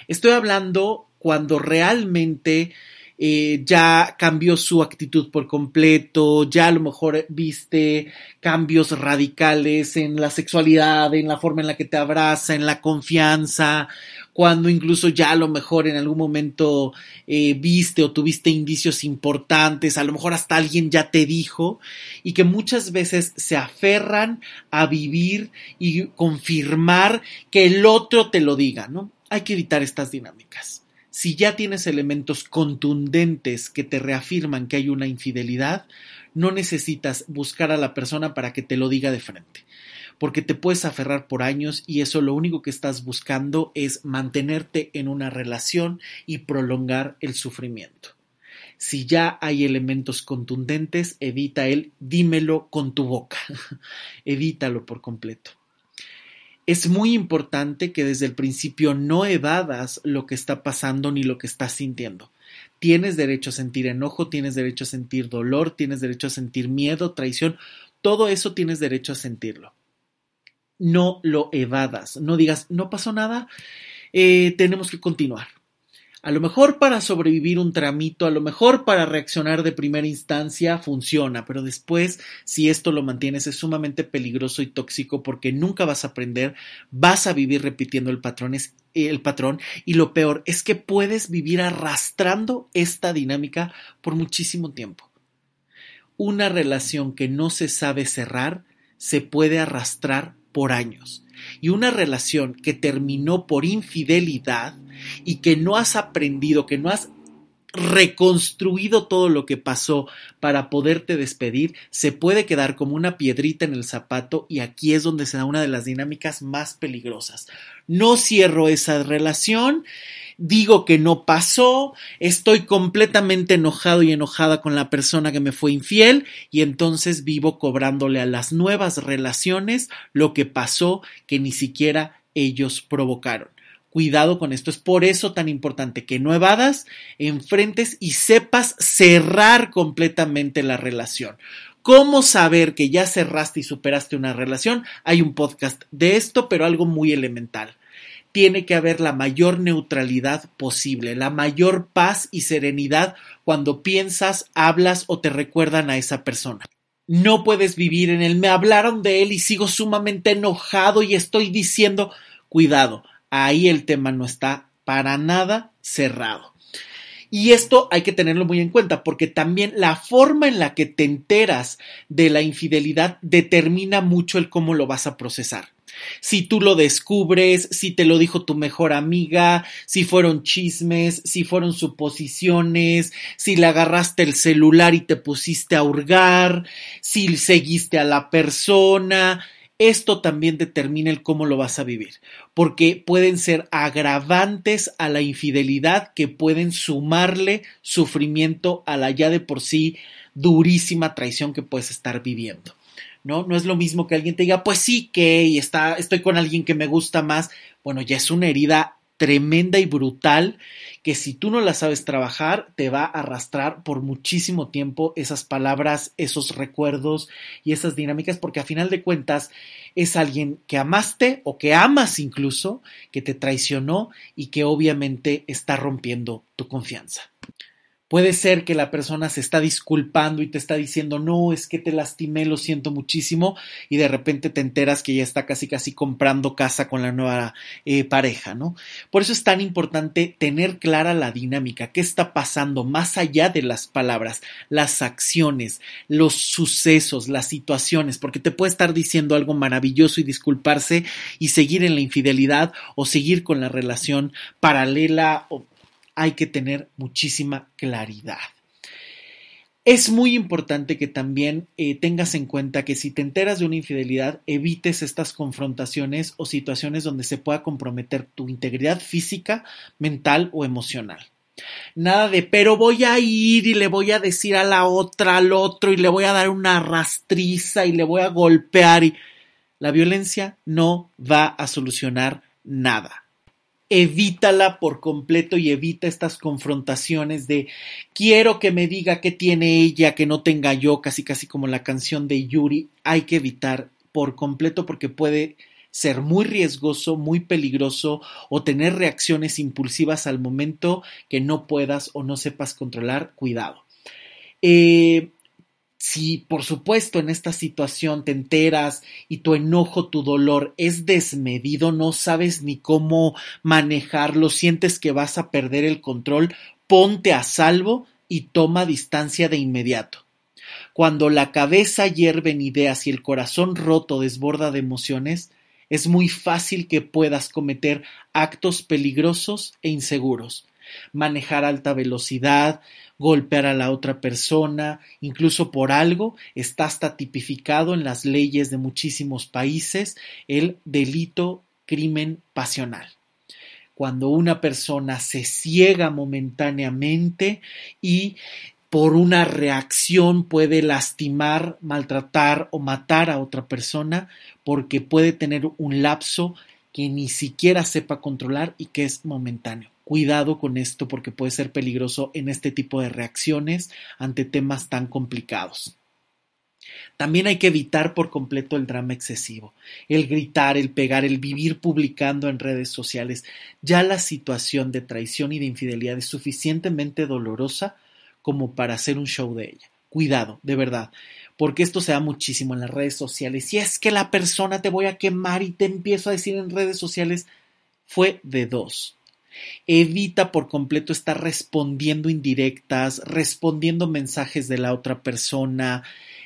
Estoy hablando cuando realmente eh, ya cambió su actitud por completo, ya a lo mejor viste cambios radicales en la sexualidad, en la forma en la que te abraza, en la confianza, cuando incluso ya a lo mejor en algún momento eh, viste o tuviste indicios importantes, a lo mejor hasta alguien ya te dijo, y que muchas veces se aferran a vivir y confirmar que el otro te lo diga, ¿no? Hay que evitar estas dinámicas. Si ya tienes elementos contundentes que te reafirman que hay una infidelidad, no necesitas buscar a la persona para que te lo diga de frente porque te puedes aferrar por años y eso lo único que estás buscando es mantenerte en una relación y prolongar el sufrimiento. Si ya hay elementos contundentes, evita el dímelo con tu boca. Evítalo por completo. Es muy importante que desde el principio no evadas lo que está pasando ni lo que estás sintiendo. Tienes derecho a sentir enojo, tienes derecho a sentir dolor, tienes derecho a sentir miedo, traición, todo eso tienes derecho a sentirlo no lo evadas, no digas, no pasó nada, eh, tenemos que continuar. A lo mejor para sobrevivir un tramito, a lo mejor para reaccionar de primera instancia funciona, pero después, si esto lo mantienes, es sumamente peligroso y tóxico porque nunca vas a aprender, vas a vivir repitiendo el patrón, el patrón y lo peor es que puedes vivir arrastrando esta dinámica por muchísimo tiempo. Una relación que no se sabe cerrar se puede arrastrar por años y una relación que terminó por infidelidad y que no has aprendido, que no has reconstruido todo lo que pasó para poderte despedir, se puede quedar como una piedrita en el zapato y aquí es donde se da una de las dinámicas más peligrosas. No cierro esa relación digo que no pasó, estoy completamente enojado y enojada con la persona que me fue infiel y entonces vivo cobrándole a las nuevas relaciones lo que pasó que ni siquiera ellos provocaron. Cuidado con esto, es por eso tan importante que no evadas, enfrentes y sepas cerrar completamente la relación. ¿Cómo saber que ya cerraste y superaste una relación? Hay un podcast de esto, pero algo muy elemental tiene que haber la mayor neutralidad posible, la mayor paz y serenidad cuando piensas, hablas o te recuerdan a esa persona. No puedes vivir en él. Me hablaron de él y sigo sumamente enojado y estoy diciendo, cuidado, ahí el tema no está para nada cerrado. Y esto hay que tenerlo muy en cuenta porque también la forma en la que te enteras de la infidelidad determina mucho el cómo lo vas a procesar. Si tú lo descubres, si te lo dijo tu mejor amiga, si fueron chismes, si fueron suposiciones, si le agarraste el celular y te pusiste a hurgar, si seguiste a la persona, esto también determina el cómo lo vas a vivir, porque pueden ser agravantes a la infidelidad que pueden sumarle sufrimiento a la ya de por sí durísima traición que puedes estar viviendo. ¿No? No es lo mismo que alguien te diga, pues sí, que está, estoy con alguien que me gusta más. Bueno, ya es una herida tremenda y brutal que si tú no la sabes trabajar, te va a arrastrar por muchísimo tiempo esas palabras, esos recuerdos y esas dinámicas, porque a final de cuentas es alguien que amaste o que amas incluso, que te traicionó y que obviamente está rompiendo tu confianza. Puede ser que la persona se está disculpando y te está diciendo, no, es que te lastimé, lo siento muchísimo, y de repente te enteras que ya está casi casi comprando casa con la nueva eh, pareja, ¿no? Por eso es tan importante tener clara la dinámica, qué está pasando más allá de las palabras, las acciones, los sucesos, las situaciones, porque te puede estar diciendo algo maravilloso y disculparse y seguir en la infidelidad o seguir con la relación paralela o hay que tener muchísima claridad. Es muy importante que también eh, tengas en cuenta que si te enteras de una infidelidad, evites estas confrontaciones o situaciones donde se pueda comprometer tu integridad física, mental o emocional. Nada de, pero voy a ir y le voy a decir a la otra, al otro, y le voy a dar una rastriza y le voy a golpear. Y... La violencia no va a solucionar nada evítala por completo y evita estas confrontaciones de quiero que me diga qué tiene ella que no tenga yo, casi casi como la canción de Yuri, hay que evitar por completo porque puede ser muy riesgoso, muy peligroso o tener reacciones impulsivas al momento que no puedas o no sepas controlar, cuidado. Eh, si, por supuesto, en esta situación te enteras y tu enojo, tu dolor es desmedido, no sabes ni cómo manejarlo, sientes que vas a perder el control, ponte a salvo y toma distancia de inmediato. Cuando la cabeza hierve en ideas y el corazón roto desborda de emociones, es muy fácil que puedas cometer actos peligrosos e inseguros manejar alta velocidad, golpear a la otra persona, incluso por algo, está hasta tipificado en las leyes de muchísimos países el delito crimen pasional. Cuando una persona se ciega momentáneamente y por una reacción puede lastimar, maltratar o matar a otra persona porque puede tener un lapso que ni siquiera sepa controlar y que es momentáneo. Cuidado con esto porque puede ser peligroso en este tipo de reacciones ante temas tan complicados. También hay que evitar por completo el drama excesivo, el gritar, el pegar, el vivir publicando en redes sociales. Ya la situación de traición y de infidelidad es suficientemente dolorosa como para hacer un show de ella. Cuidado, de verdad, porque esto se da muchísimo en las redes sociales. Si es que la persona te voy a quemar y te empiezo a decir en redes sociales, fue de dos. Evita por completo estar respondiendo indirectas, respondiendo mensajes de la otra persona,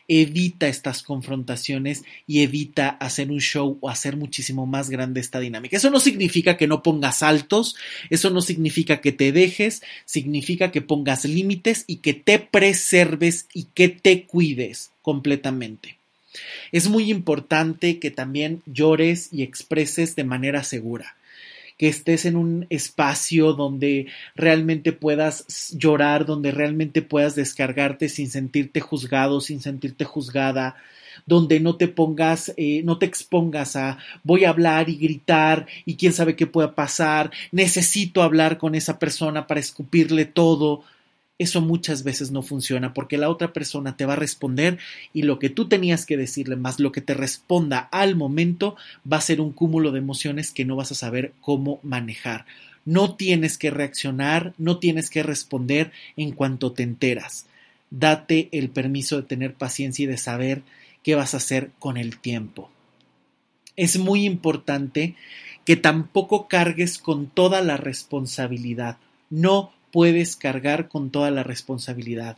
evita estas confrontaciones y evita hacer un show o hacer muchísimo más grande esta dinámica. Eso no significa que no pongas altos, eso no significa que te dejes, significa que pongas límites y que te preserves y que te cuides completamente. Es muy importante que también llores y expreses de manera segura que estés en un espacio donde realmente puedas llorar, donde realmente puedas descargarte sin sentirte juzgado, sin sentirte juzgada, donde no te pongas, eh, no te expongas a voy a hablar y gritar y quién sabe qué pueda pasar, necesito hablar con esa persona para escupirle todo. Eso muchas veces no funciona porque la otra persona te va a responder y lo que tú tenías que decirle más lo que te responda al momento va a ser un cúmulo de emociones que no vas a saber cómo manejar. No tienes que reaccionar, no tienes que responder en cuanto te enteras. Date el permiso de tener paciencia y de saber qué vas a hacer con el tiempo. Es muy importante que tampoco cargues con toda la responsabilidad. No puedes cargar con toda la responsabilidad,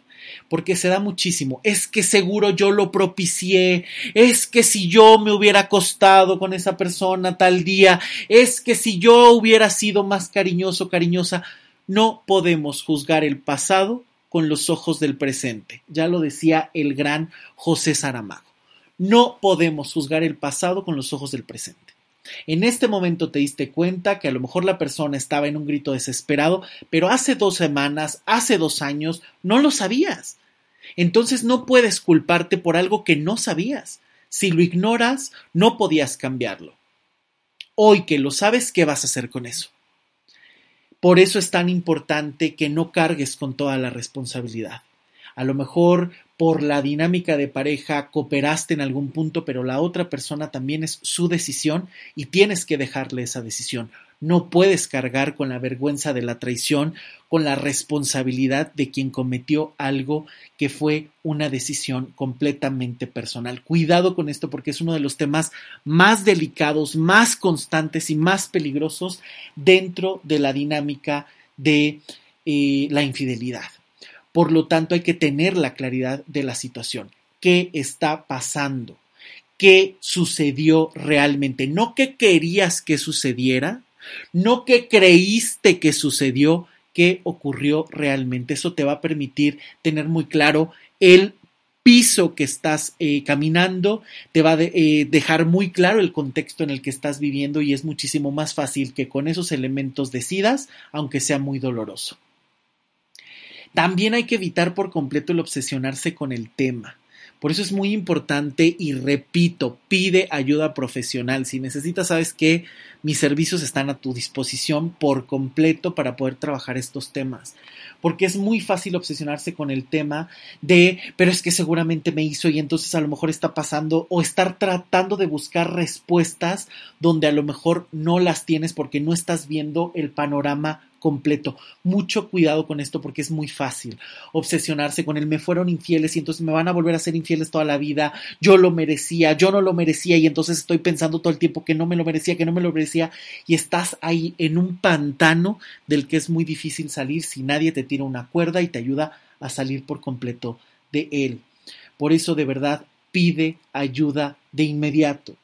porque se da muchísimo. Es que seguro yo lo propicié, es que si yo me hubiera acostado con esa persona tal día, es que si yo hubiera sido más cariñoso, cariñosa, no podemos juzgar el pasado con los ojos del presente. Ya lo decía el gran José Saramago. No podemos juzgar el pasado con los ojos del presente. En este momento te diste cuenta que a lo mejor la persona estaba en un grito desesperado, pero hace dos semanas, hace dos años, no lo sabías. Entonces no puedes culparte por algo que no sabías. Si lo ignoras, no podías cambiarlo. Hoy que lo sabes, ¿qué vas a hacer con eso? Por eso es tan importante que no cargues con toda la responsabilidad. A lo mejor por la dinámica de pareja cooperaste en algún punto, pero la otra persona también es su decisión y tienes que dejarle esa decisión. No puedes cargar con la vergüenza de la traición, con la responsabilidad de quien cometió algo que fue una decisión completamente personal. Cuidado con esto porque es uno de los temas más delicados, más constantes y más peligrosos dentro de la dinámica de eh, la infidelidad. Por lo tanto, hay que tener la claridad de la situación. ¿Qué está pasando? ¿Qué sucedió realmente? No qué querías que sucediera, no qué creíste que sucedió, qué ocurrió realmente. Eso te va a permitir tener muy claro el piso que estás eh, caminando, te va a eh, dejar muy claro el contexto en el que estás viviendo y es muchísimo más fácil que con esos elementos decidas, aunque sea muy doloroso. También hay que evitar por completo el obsesionarse con el tema. Por eso es muy importante y repito, pide ayuda profesional. Si necesitas, sabes que mis servicios están a tu disposición por completo para poder trabajar estos temas. Porque es muy fácil obsesionarse con el tema de, pero es que seguramente me hizo y entonces a lo mejor está pasando o estar tratando de buscar respuestas donde a lo mejor no las tienes porque no estás viendo el panorama completo. Mucho cuidado con esto porque es muy fácil obsesionarse con el me fueron infieles y entonces me van a volver a ser infieles toda la vida, yo lo merecía, yo no lo merecía y entonces estoy pensando todo el tiempo que no me lo merecía, que no me lo merecía y estás ahí en un pantano del que es muy difícil salir si nadie te tira una cuerda y te ayuda a salir por completo de él. Por eso de verdad pide ayuda de inmediato.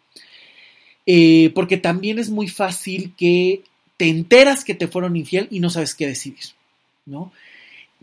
Eh, porque también es muy fácil que te enteras que te fueron infiel y no sabes qué decidir, ¿no?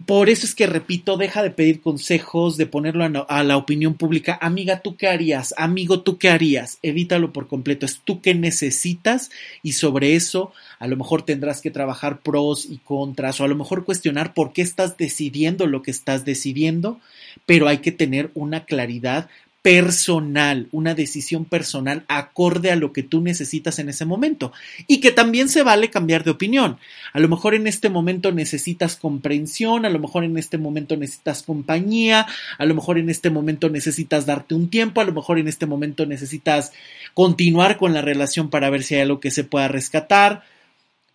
Por eso es que, repito, deja de pedir consejos, de ponerlo a, la opinión pública. Amiga, ¿tú qué harías? Amigo, ¿tú qué harías? Evítalo por completo. Es tú qué necesitas y sobre eso a lo mejor tendrás que trabajar pros y contras o a lo mejor cuestionar por qué estás decidiendo lo que estás decidiendo, pero hay que tener una claridad personal, una decisión personal acorde a lo que tú necesitas en ese momento. Y que también se vale cambiar de opinión. A lo mejor en este momento necesitas comprensión, a lo mejor en este momento necesitas compañía, a lo mejor en este momento necesitas darte un tiempo, a lo mejor en este momento necesitas continuar con la relación para ver si hay algo que se pueda rescatar.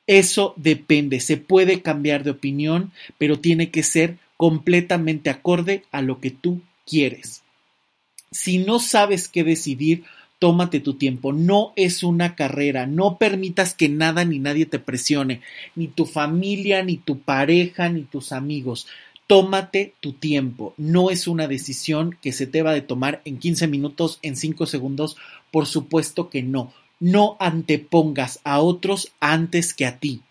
Eso depende, se puede cambiar de opinión, pero tiene que ser completamente acorde a lo que tú quieres. Si no sabes qué decidir, tómate tu tiempo. No es una carrera. No permitas que nada ni nadie te presione. Ni tu familia, ni tu pareja, ni tus amigos. Tómate tu tiempo. No es una decisión que se te va de tomar en 15 minutos, en 5 segundos. Por supuesto que no. No antepongas a otros antes que a ti.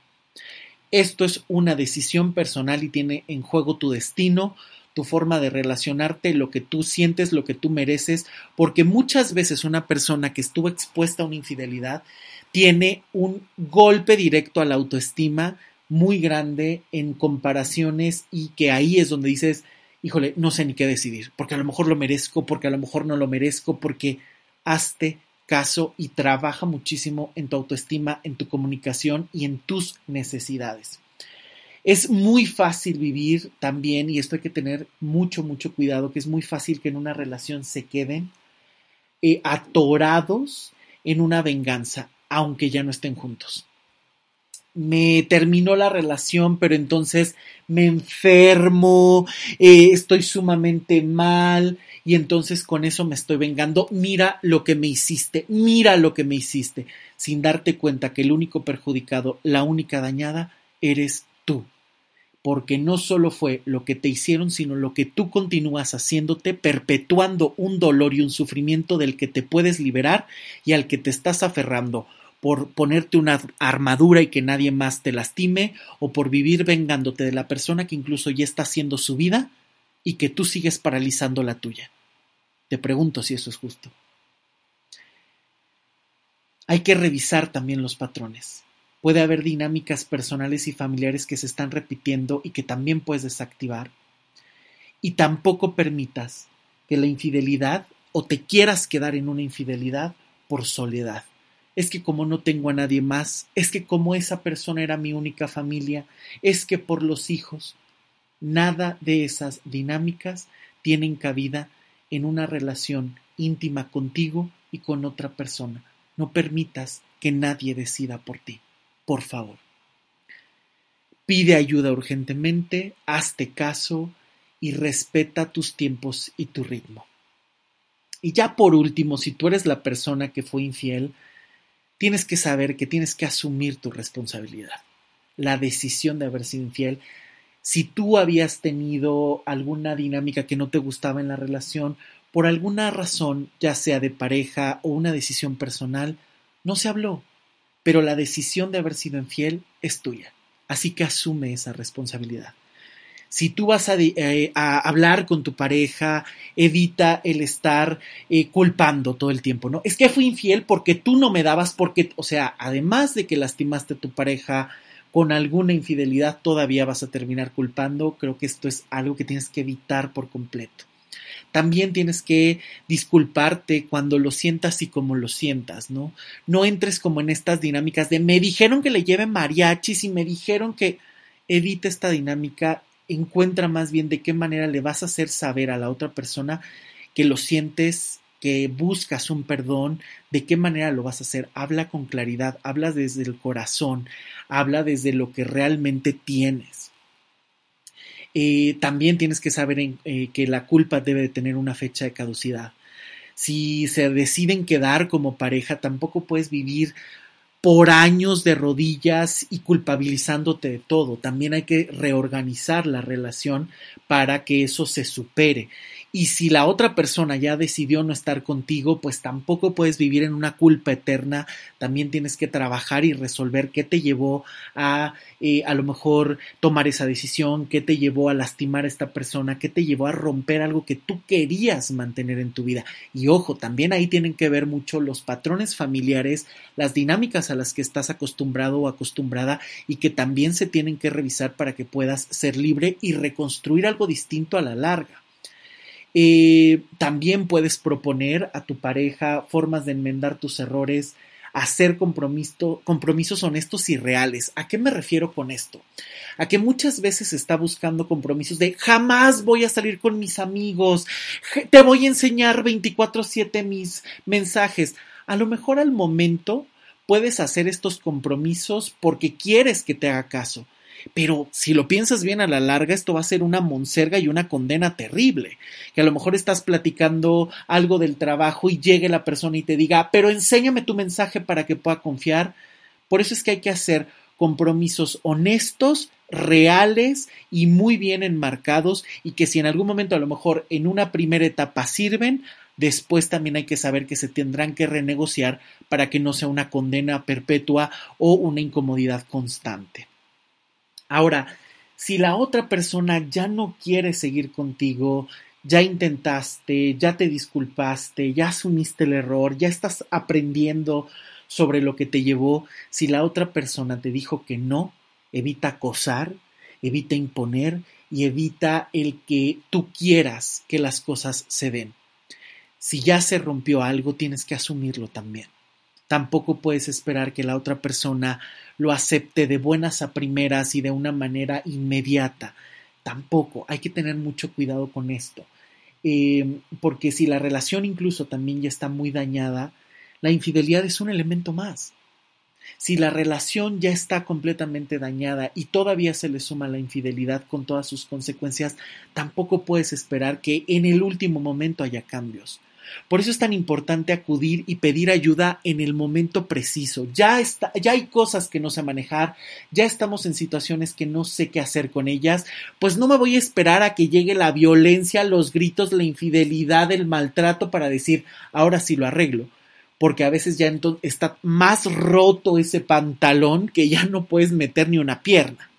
Esto es una decisión personal y tiene en juego tu destino, tu forma de relacionarte, lo que tú sientes, lo que tú mereces, porque muchas veces una persona que estuvo expuesta a una infidelidad tiene un golpe directo a la autoestima muy grande en comparaciones y que ahí es donde dices, híjole, no sé ni qué decidir, porque a lo mejor lo merezco, porque a lo mejor no lo merezco, porque hazte caso y trabaja muchísimo en tu autoestima, en tu comunicación y en tus necesidades. Es muy fácil vivir también, y esto hay que tener mucho, mucho cuidado, que es muy fácil que en una relación se queden eh, atorados en una venganza, aunque ya no estén juntos. Me terminó la relación, pero entonces me enfermo, eh, estoy sumamente mal y entonces con eso me estoy vengando. Mira lo que me hiciste, mira lo que me hiciste, sin darte cuenta que el único perjudicado, la única dañada, eres tú porque no solo fue lo que te hicieron, sino lo que tú continúas haciéndote, perpetuando un dolor y un sufrimiento del que te puedes liberar y al que te estás aferrando por ponerte una armadura y que nadie más te lastime, o por vivir vengándote de la persona que incluso ya está haciendo su vida y que tú sigues paralizando la tuya. Te pregunto si eso es justo. Hay que revisar también los patrones puede haber dinámicas personales y familiares que se están repitiendo y que también puedes desactivar. Y tampoco permitas que la infidelidad o te quieras quedar en una infidelidad por soledad. es que como no tengo a nadie más, es que como esa persona era mi única familia, es que por los hijos, nada de esas dinámicas tienen cabida en una relación íntima contigo y con otra persona. No permitas que nadie decida por ti, por favor. Pide ayuda urgentemente, hazte caso y respeta tus tiempos y tu ritmo. Y ya por último, si tú eres la persona que fue infiel, tienes que saber que tienes que asumir tu responsabilidad. La decisión de haber sido infiel. Si tú habías tenido alguna dinámica que no te gustaba en la relación, por alguna razón, ya sea de pareja o una decisión personal, no se habló. Pero la decisión de haber sido infiel es tuya. Así que asume esa responsabilidad. Si tú vas a, eh, hablar con tu pareja, evita el estar eh, culpando todo el tiempo, ¿no? Es que fui infiel porque tú no me dabas, porque, o sea, además de que lastimaste a tu pareja con alguna infidelidad, todavía vas a terminar culpando. Creo que esto es algo que tienes que evitar por completo. También tienes que disculparte cuando lo sientas y como lo sientas, ¿no? No entres como en estas dinámicas de me dijeron que le lleve mariachis y me dijeron que evita esta dinámica, encuentra más bien de qué manera le vas a hacer saber a la otra persona que lo sientes, que buscas un perdón, de qué manera lo vas a hacer. Habla con claridad, habla desde el corazón, habla desde lo que realmente tienes. Eh, también tienes que saber eh, que la culpa debe de tener una fecha de caducidad. Si se deciden quedar como pareja, tampoco puedes vivir por años de rodillas y culpabilizándote de todo. También hay que reorganizar la relación para que eso se supere. Y si la otra persona ya decidió no estar contigo, pues tampoco puedes vivir en una culpa eterna. También tienes que trabajar y resolver qué te llevó a eh, a lo mejor tomar esa decisión, qué te llevó a lastimar a esta persona, qué te llevó a romper algo que tú querías mantener en tu vida. Y ojo, también ahí tienen que ver mucho los patrones familiares, las dinámicas a las que estás acostumbrado o acostumbrada y que también se tienen que revisar para que puedas ser libre y reconstruir algo distinto a la larga. Eh, también puedes proponer a tu pareja formas de enmendar tus errores, hacer compromiso, compromisos honestos y reales. ¿A qué me refiero con esto? A que muchas veces está buscando compromisos de jamás voy a salir con mis amigos, te voy a enseñar 24/7 mis mensajes. A lo mejor al momento puedes hacer estos compromisos porque quieres que te haga caso, pero si lo piensas bien a la larga, esto va a ser una monserga y una condena terrible. Que a lo mejor estás platicando algo del trabajo y llegue la persona y te diga, pero enséñame tu mensaje para que pueda confiar. Por eso es que hay que hacer compromisos honestos, reales y muy bien enmarcados y que si en algún momento a lo mejor en una primera etapa sirven, después también hay que saber que se tendrán que renegociar para que no sea una condena perpetua o una incomodidad constante. Ahora, si la otra persona ya no quiere seguir contigo, ya intentaste, ya te disculpaste, ya asumiste el error, ya estás aprendiendo sobre lo que te llevó, si la otra persona te dijo que no, evita acosar, evita imponer y evita el que tú quieras que las cosas se den. Si ya se rompió algo, tienes que asumirlo también. Tampoco puedes esperar que la otra persona lo acepte de buenas a primeras y de una manera inmediata. Tampoco, hay que tener mucho cuidado con esto. Eh, porque si la relación incluso también ya está muy dañada, la infidelidad es un elemento más. Si la relación ya está completamente dañada y todavía se le suma la infidelidad con todas sus consecuencias, tampoco puedes esperar que en el último momento haya cambios. Por eso es tan importante acudir y pedir ayuda en el momento preciso. Ya, está, ya hay cosas que no sé manejar, ya estamos en situaciones que no sé qué hacer con ellas, pues no me voy a esperar a que llegue la violencia, los gritos, la infidelidad, el maltrato para decir, ahora sí lo arreglo. Porque a veces ya está más roto ese pantalón que ya no puedes meter ni una pierna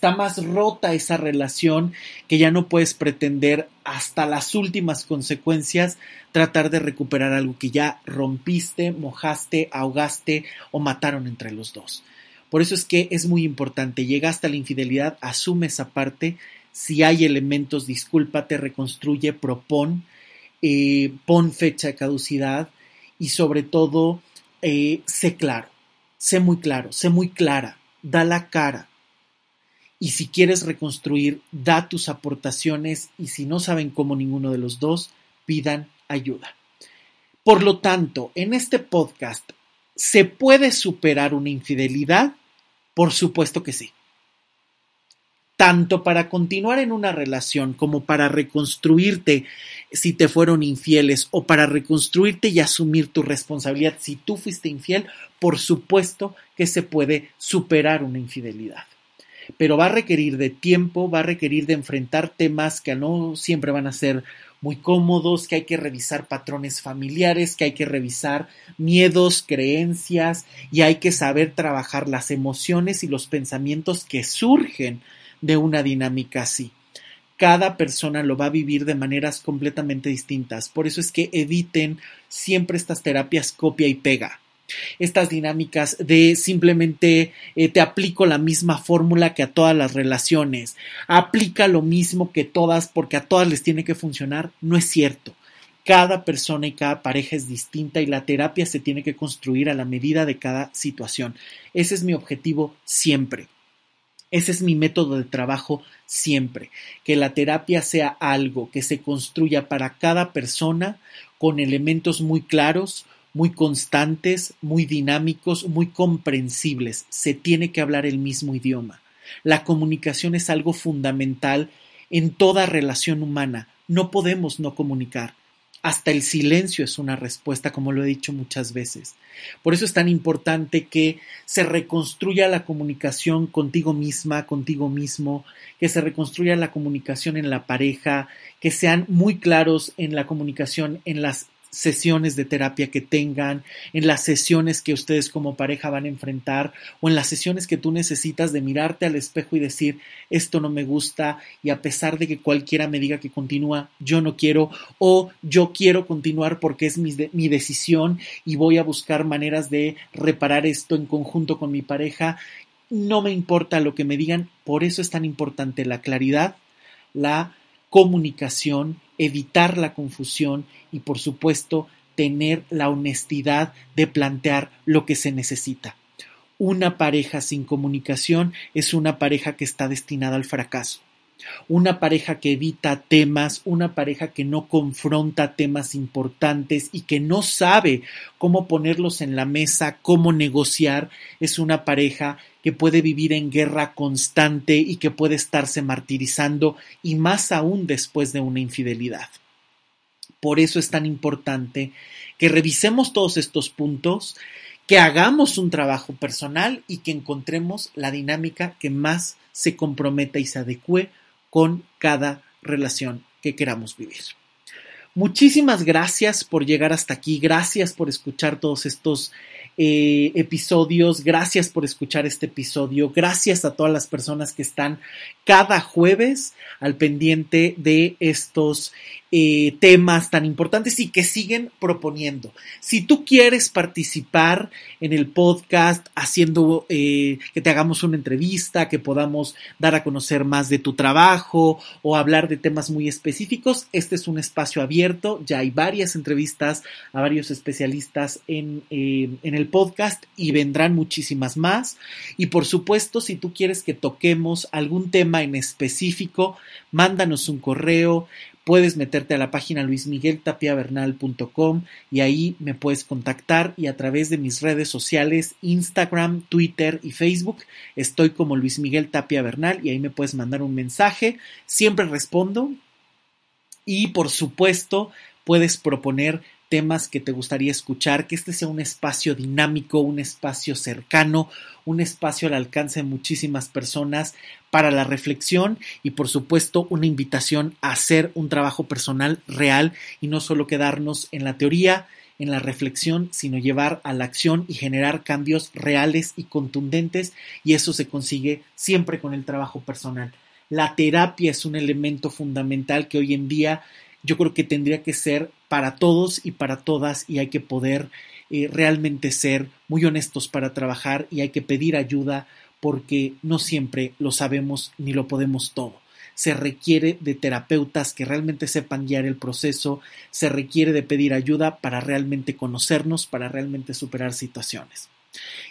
está más rota esa relación que ya no puedes pretender hasta las últimas consecuencias tratar de recuperar algo que ya rompiste, mojaste, ahogaste o mataron entre los dos. Por eso es que es muy importante, llegaste a la infidelidad, asume esa parte, si hay elementos, discúlpate, reconstruye, propón, eh, pon fecha de caducidad y sobre todo eh, sé claro, sé muy claro, sé muy clara, da la cara. Y si quieres reconstruir, da tus aportaciones y si no saben cómo ninguno de los dos, pidan ayuda. Por lo tanto, en este podcast, ¿se puede superar una infidelidad? Por supuesto que sí tanto para continuar en una relación como para reconstruirte si te fueron infieles o para reconstruirte y asumir tu responsabilidad si tú fuiste infiel, por supuesto que se puede superar una infidelidad. Pero va a requerir de tiempo, va a requerir de enfrentar temas que no siempre van a ser muy cómodos, que hay que revisar patrones familiares, que hay que revisar miedos, creencias y hay que saber trabajar las emociones y los pensamientos que surgen de una dinámica así. Cada persona lo va a vivir de maneras completamente distintas. Por eso es que eviten siempre estas terapias copia y pega. Estas dinámicas de simplemente eh, te aplico la misma fórmula que a todas las relaciones, aplica lo mismo que todas porque a todas les tiene que funcionar, no es cierto. Cada persona y cada pareja es distinta y la terapia se tiene que construir a la medida de cada situación. Ese es mi objetivo siempre. Ese es mi método de trabajo siempre, que la terapia sea algo que se construya para cada persona con elementos muy claros, muy constantes, muy dinámicos, muy comprensibles. Se tiene que hablar el mismo idioma. La comunicación es algo fundamental en toda relación humana. No podemos no comunicar. Hasta el silencio es una respuesta, como lo he dicho muchas veces. Por eso es tan importante que se reconstruya la comunicación contigo misma, contigo mismo, que se reconstruya la comunicación en la pareja, que sean muy claros en la comunicación en las sesiones de terapia que tengan, en las sesiones que ustedes como pareja van a enfrentar o en las sesiones que tú necesitas de mirarte al espejo y decir esto no me gusta y a pesar de que cualquiera me diga que continúa, yo no quiero o yo quiero continuar porque es mi, mi decisión y voy a buscar maneras de reparar esto en conjunto con mi pareja. No me importa lo que me digan, por eso es tan importante la claridad, la comunicación, evitar la confusión y por supuesto tener la honestidad de plantear lo que se necesita. Una pareja sin comunicación es una pareja que está destinada al fracaso una pareja que evita temas, una pareja que no confronta temas importantes y que no sabe cómo ponerlos en la mesa, cómo negociar, es una pareja que puede vivir en guerra constante y que puede estarse martirizando y más aún después de una infidelidad. Por eso es tan importante que revisemos todos estos puntos, que hagamos un trabajo personal y que encontremos la dinámica que más se comprometa y se adecue con cada relación que queramos vivir. Muchísimas gracias por llegar hasta aquí, gracias por escuchar todos estos eh, episodios, gracias por escuchar este episodio, gracias a todas las personas que están cada jueves al pendiente de estos eh, temas tan importantes y que siguen proponiendo. Si tú quieres participar en el podcast haciendo eh, que te hagamos una entrevista, que podamos dar a conocer más de tu trabajo o hablar de temas muy específicos, este es un espacio abierto. Ya hay varias entrevistas a varios especialistas en, eh, en el podcast y vendrán muchísimas más. Y por supuesto, si tú quieres que toquemos algún tema en específico, mándanos un correo, puedes meterte a la página luismigueltapiavernal.com y ahí me puedes contactar y a través de mis redes sociales Instagram, Twitter y Facebook estoy como Luis Miguel Tapia Bernal y ahí me puedes mandar un mensaje, siempre respondo. Y por supuesto puedes proponer temas que te gustaría escuchar, que este sea un espacio dinámico, un espacio cercano, un espacio al alcance de muchísimas personas para la reflexión y por supuesto una invitación a hacer un trabajo personal real y no solo quedarnos en la teoría, en la reflexión, sino llevar a la acción y generar cambios reales y contundentes y eso se consigue siempre con el trabajo personal. La terapia es un elemento fundamental que hoy en día yo creo que tendría que ser para todos y para todas y hay que poder eh, realmente ser muy honestos para trabajar y hay que pedir ayuda porque no siempre lo sabemos ni lo podemos todo. se requiere de terapeutas que realmente sepan guiar el proceso, se requiere de pedir ayuda para realmente conocernos, para realmente superar situaciones.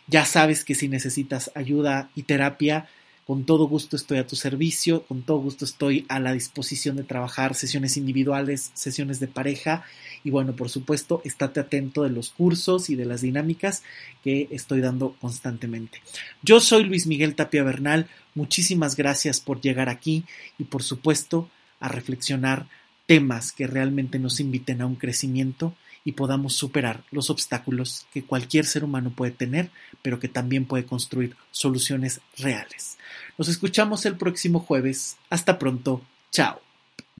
Ya sabes que si necesitas ayuda y terapia, con todo gusto estoy a tu servicio, con todo gusto estoy a la disposición de trabajar sesiones individuales, sesiones de pareja y bueno, por supuesto, estate atento de los cursos y de las dinámicas que estoy dando constantemente. Yo soy Luis Miguel Tapia Bernal, muchísimas gracias por llegar aquí y por supuesto a reflexionar temas que realmente nos inviten a un crecimiento y podamos superar los obstáculos que cualquier ser humano puede tener, pero que también puede construir soluciones reales. Nos escuchamos el próximo jueves. Hasta pronto. Chao.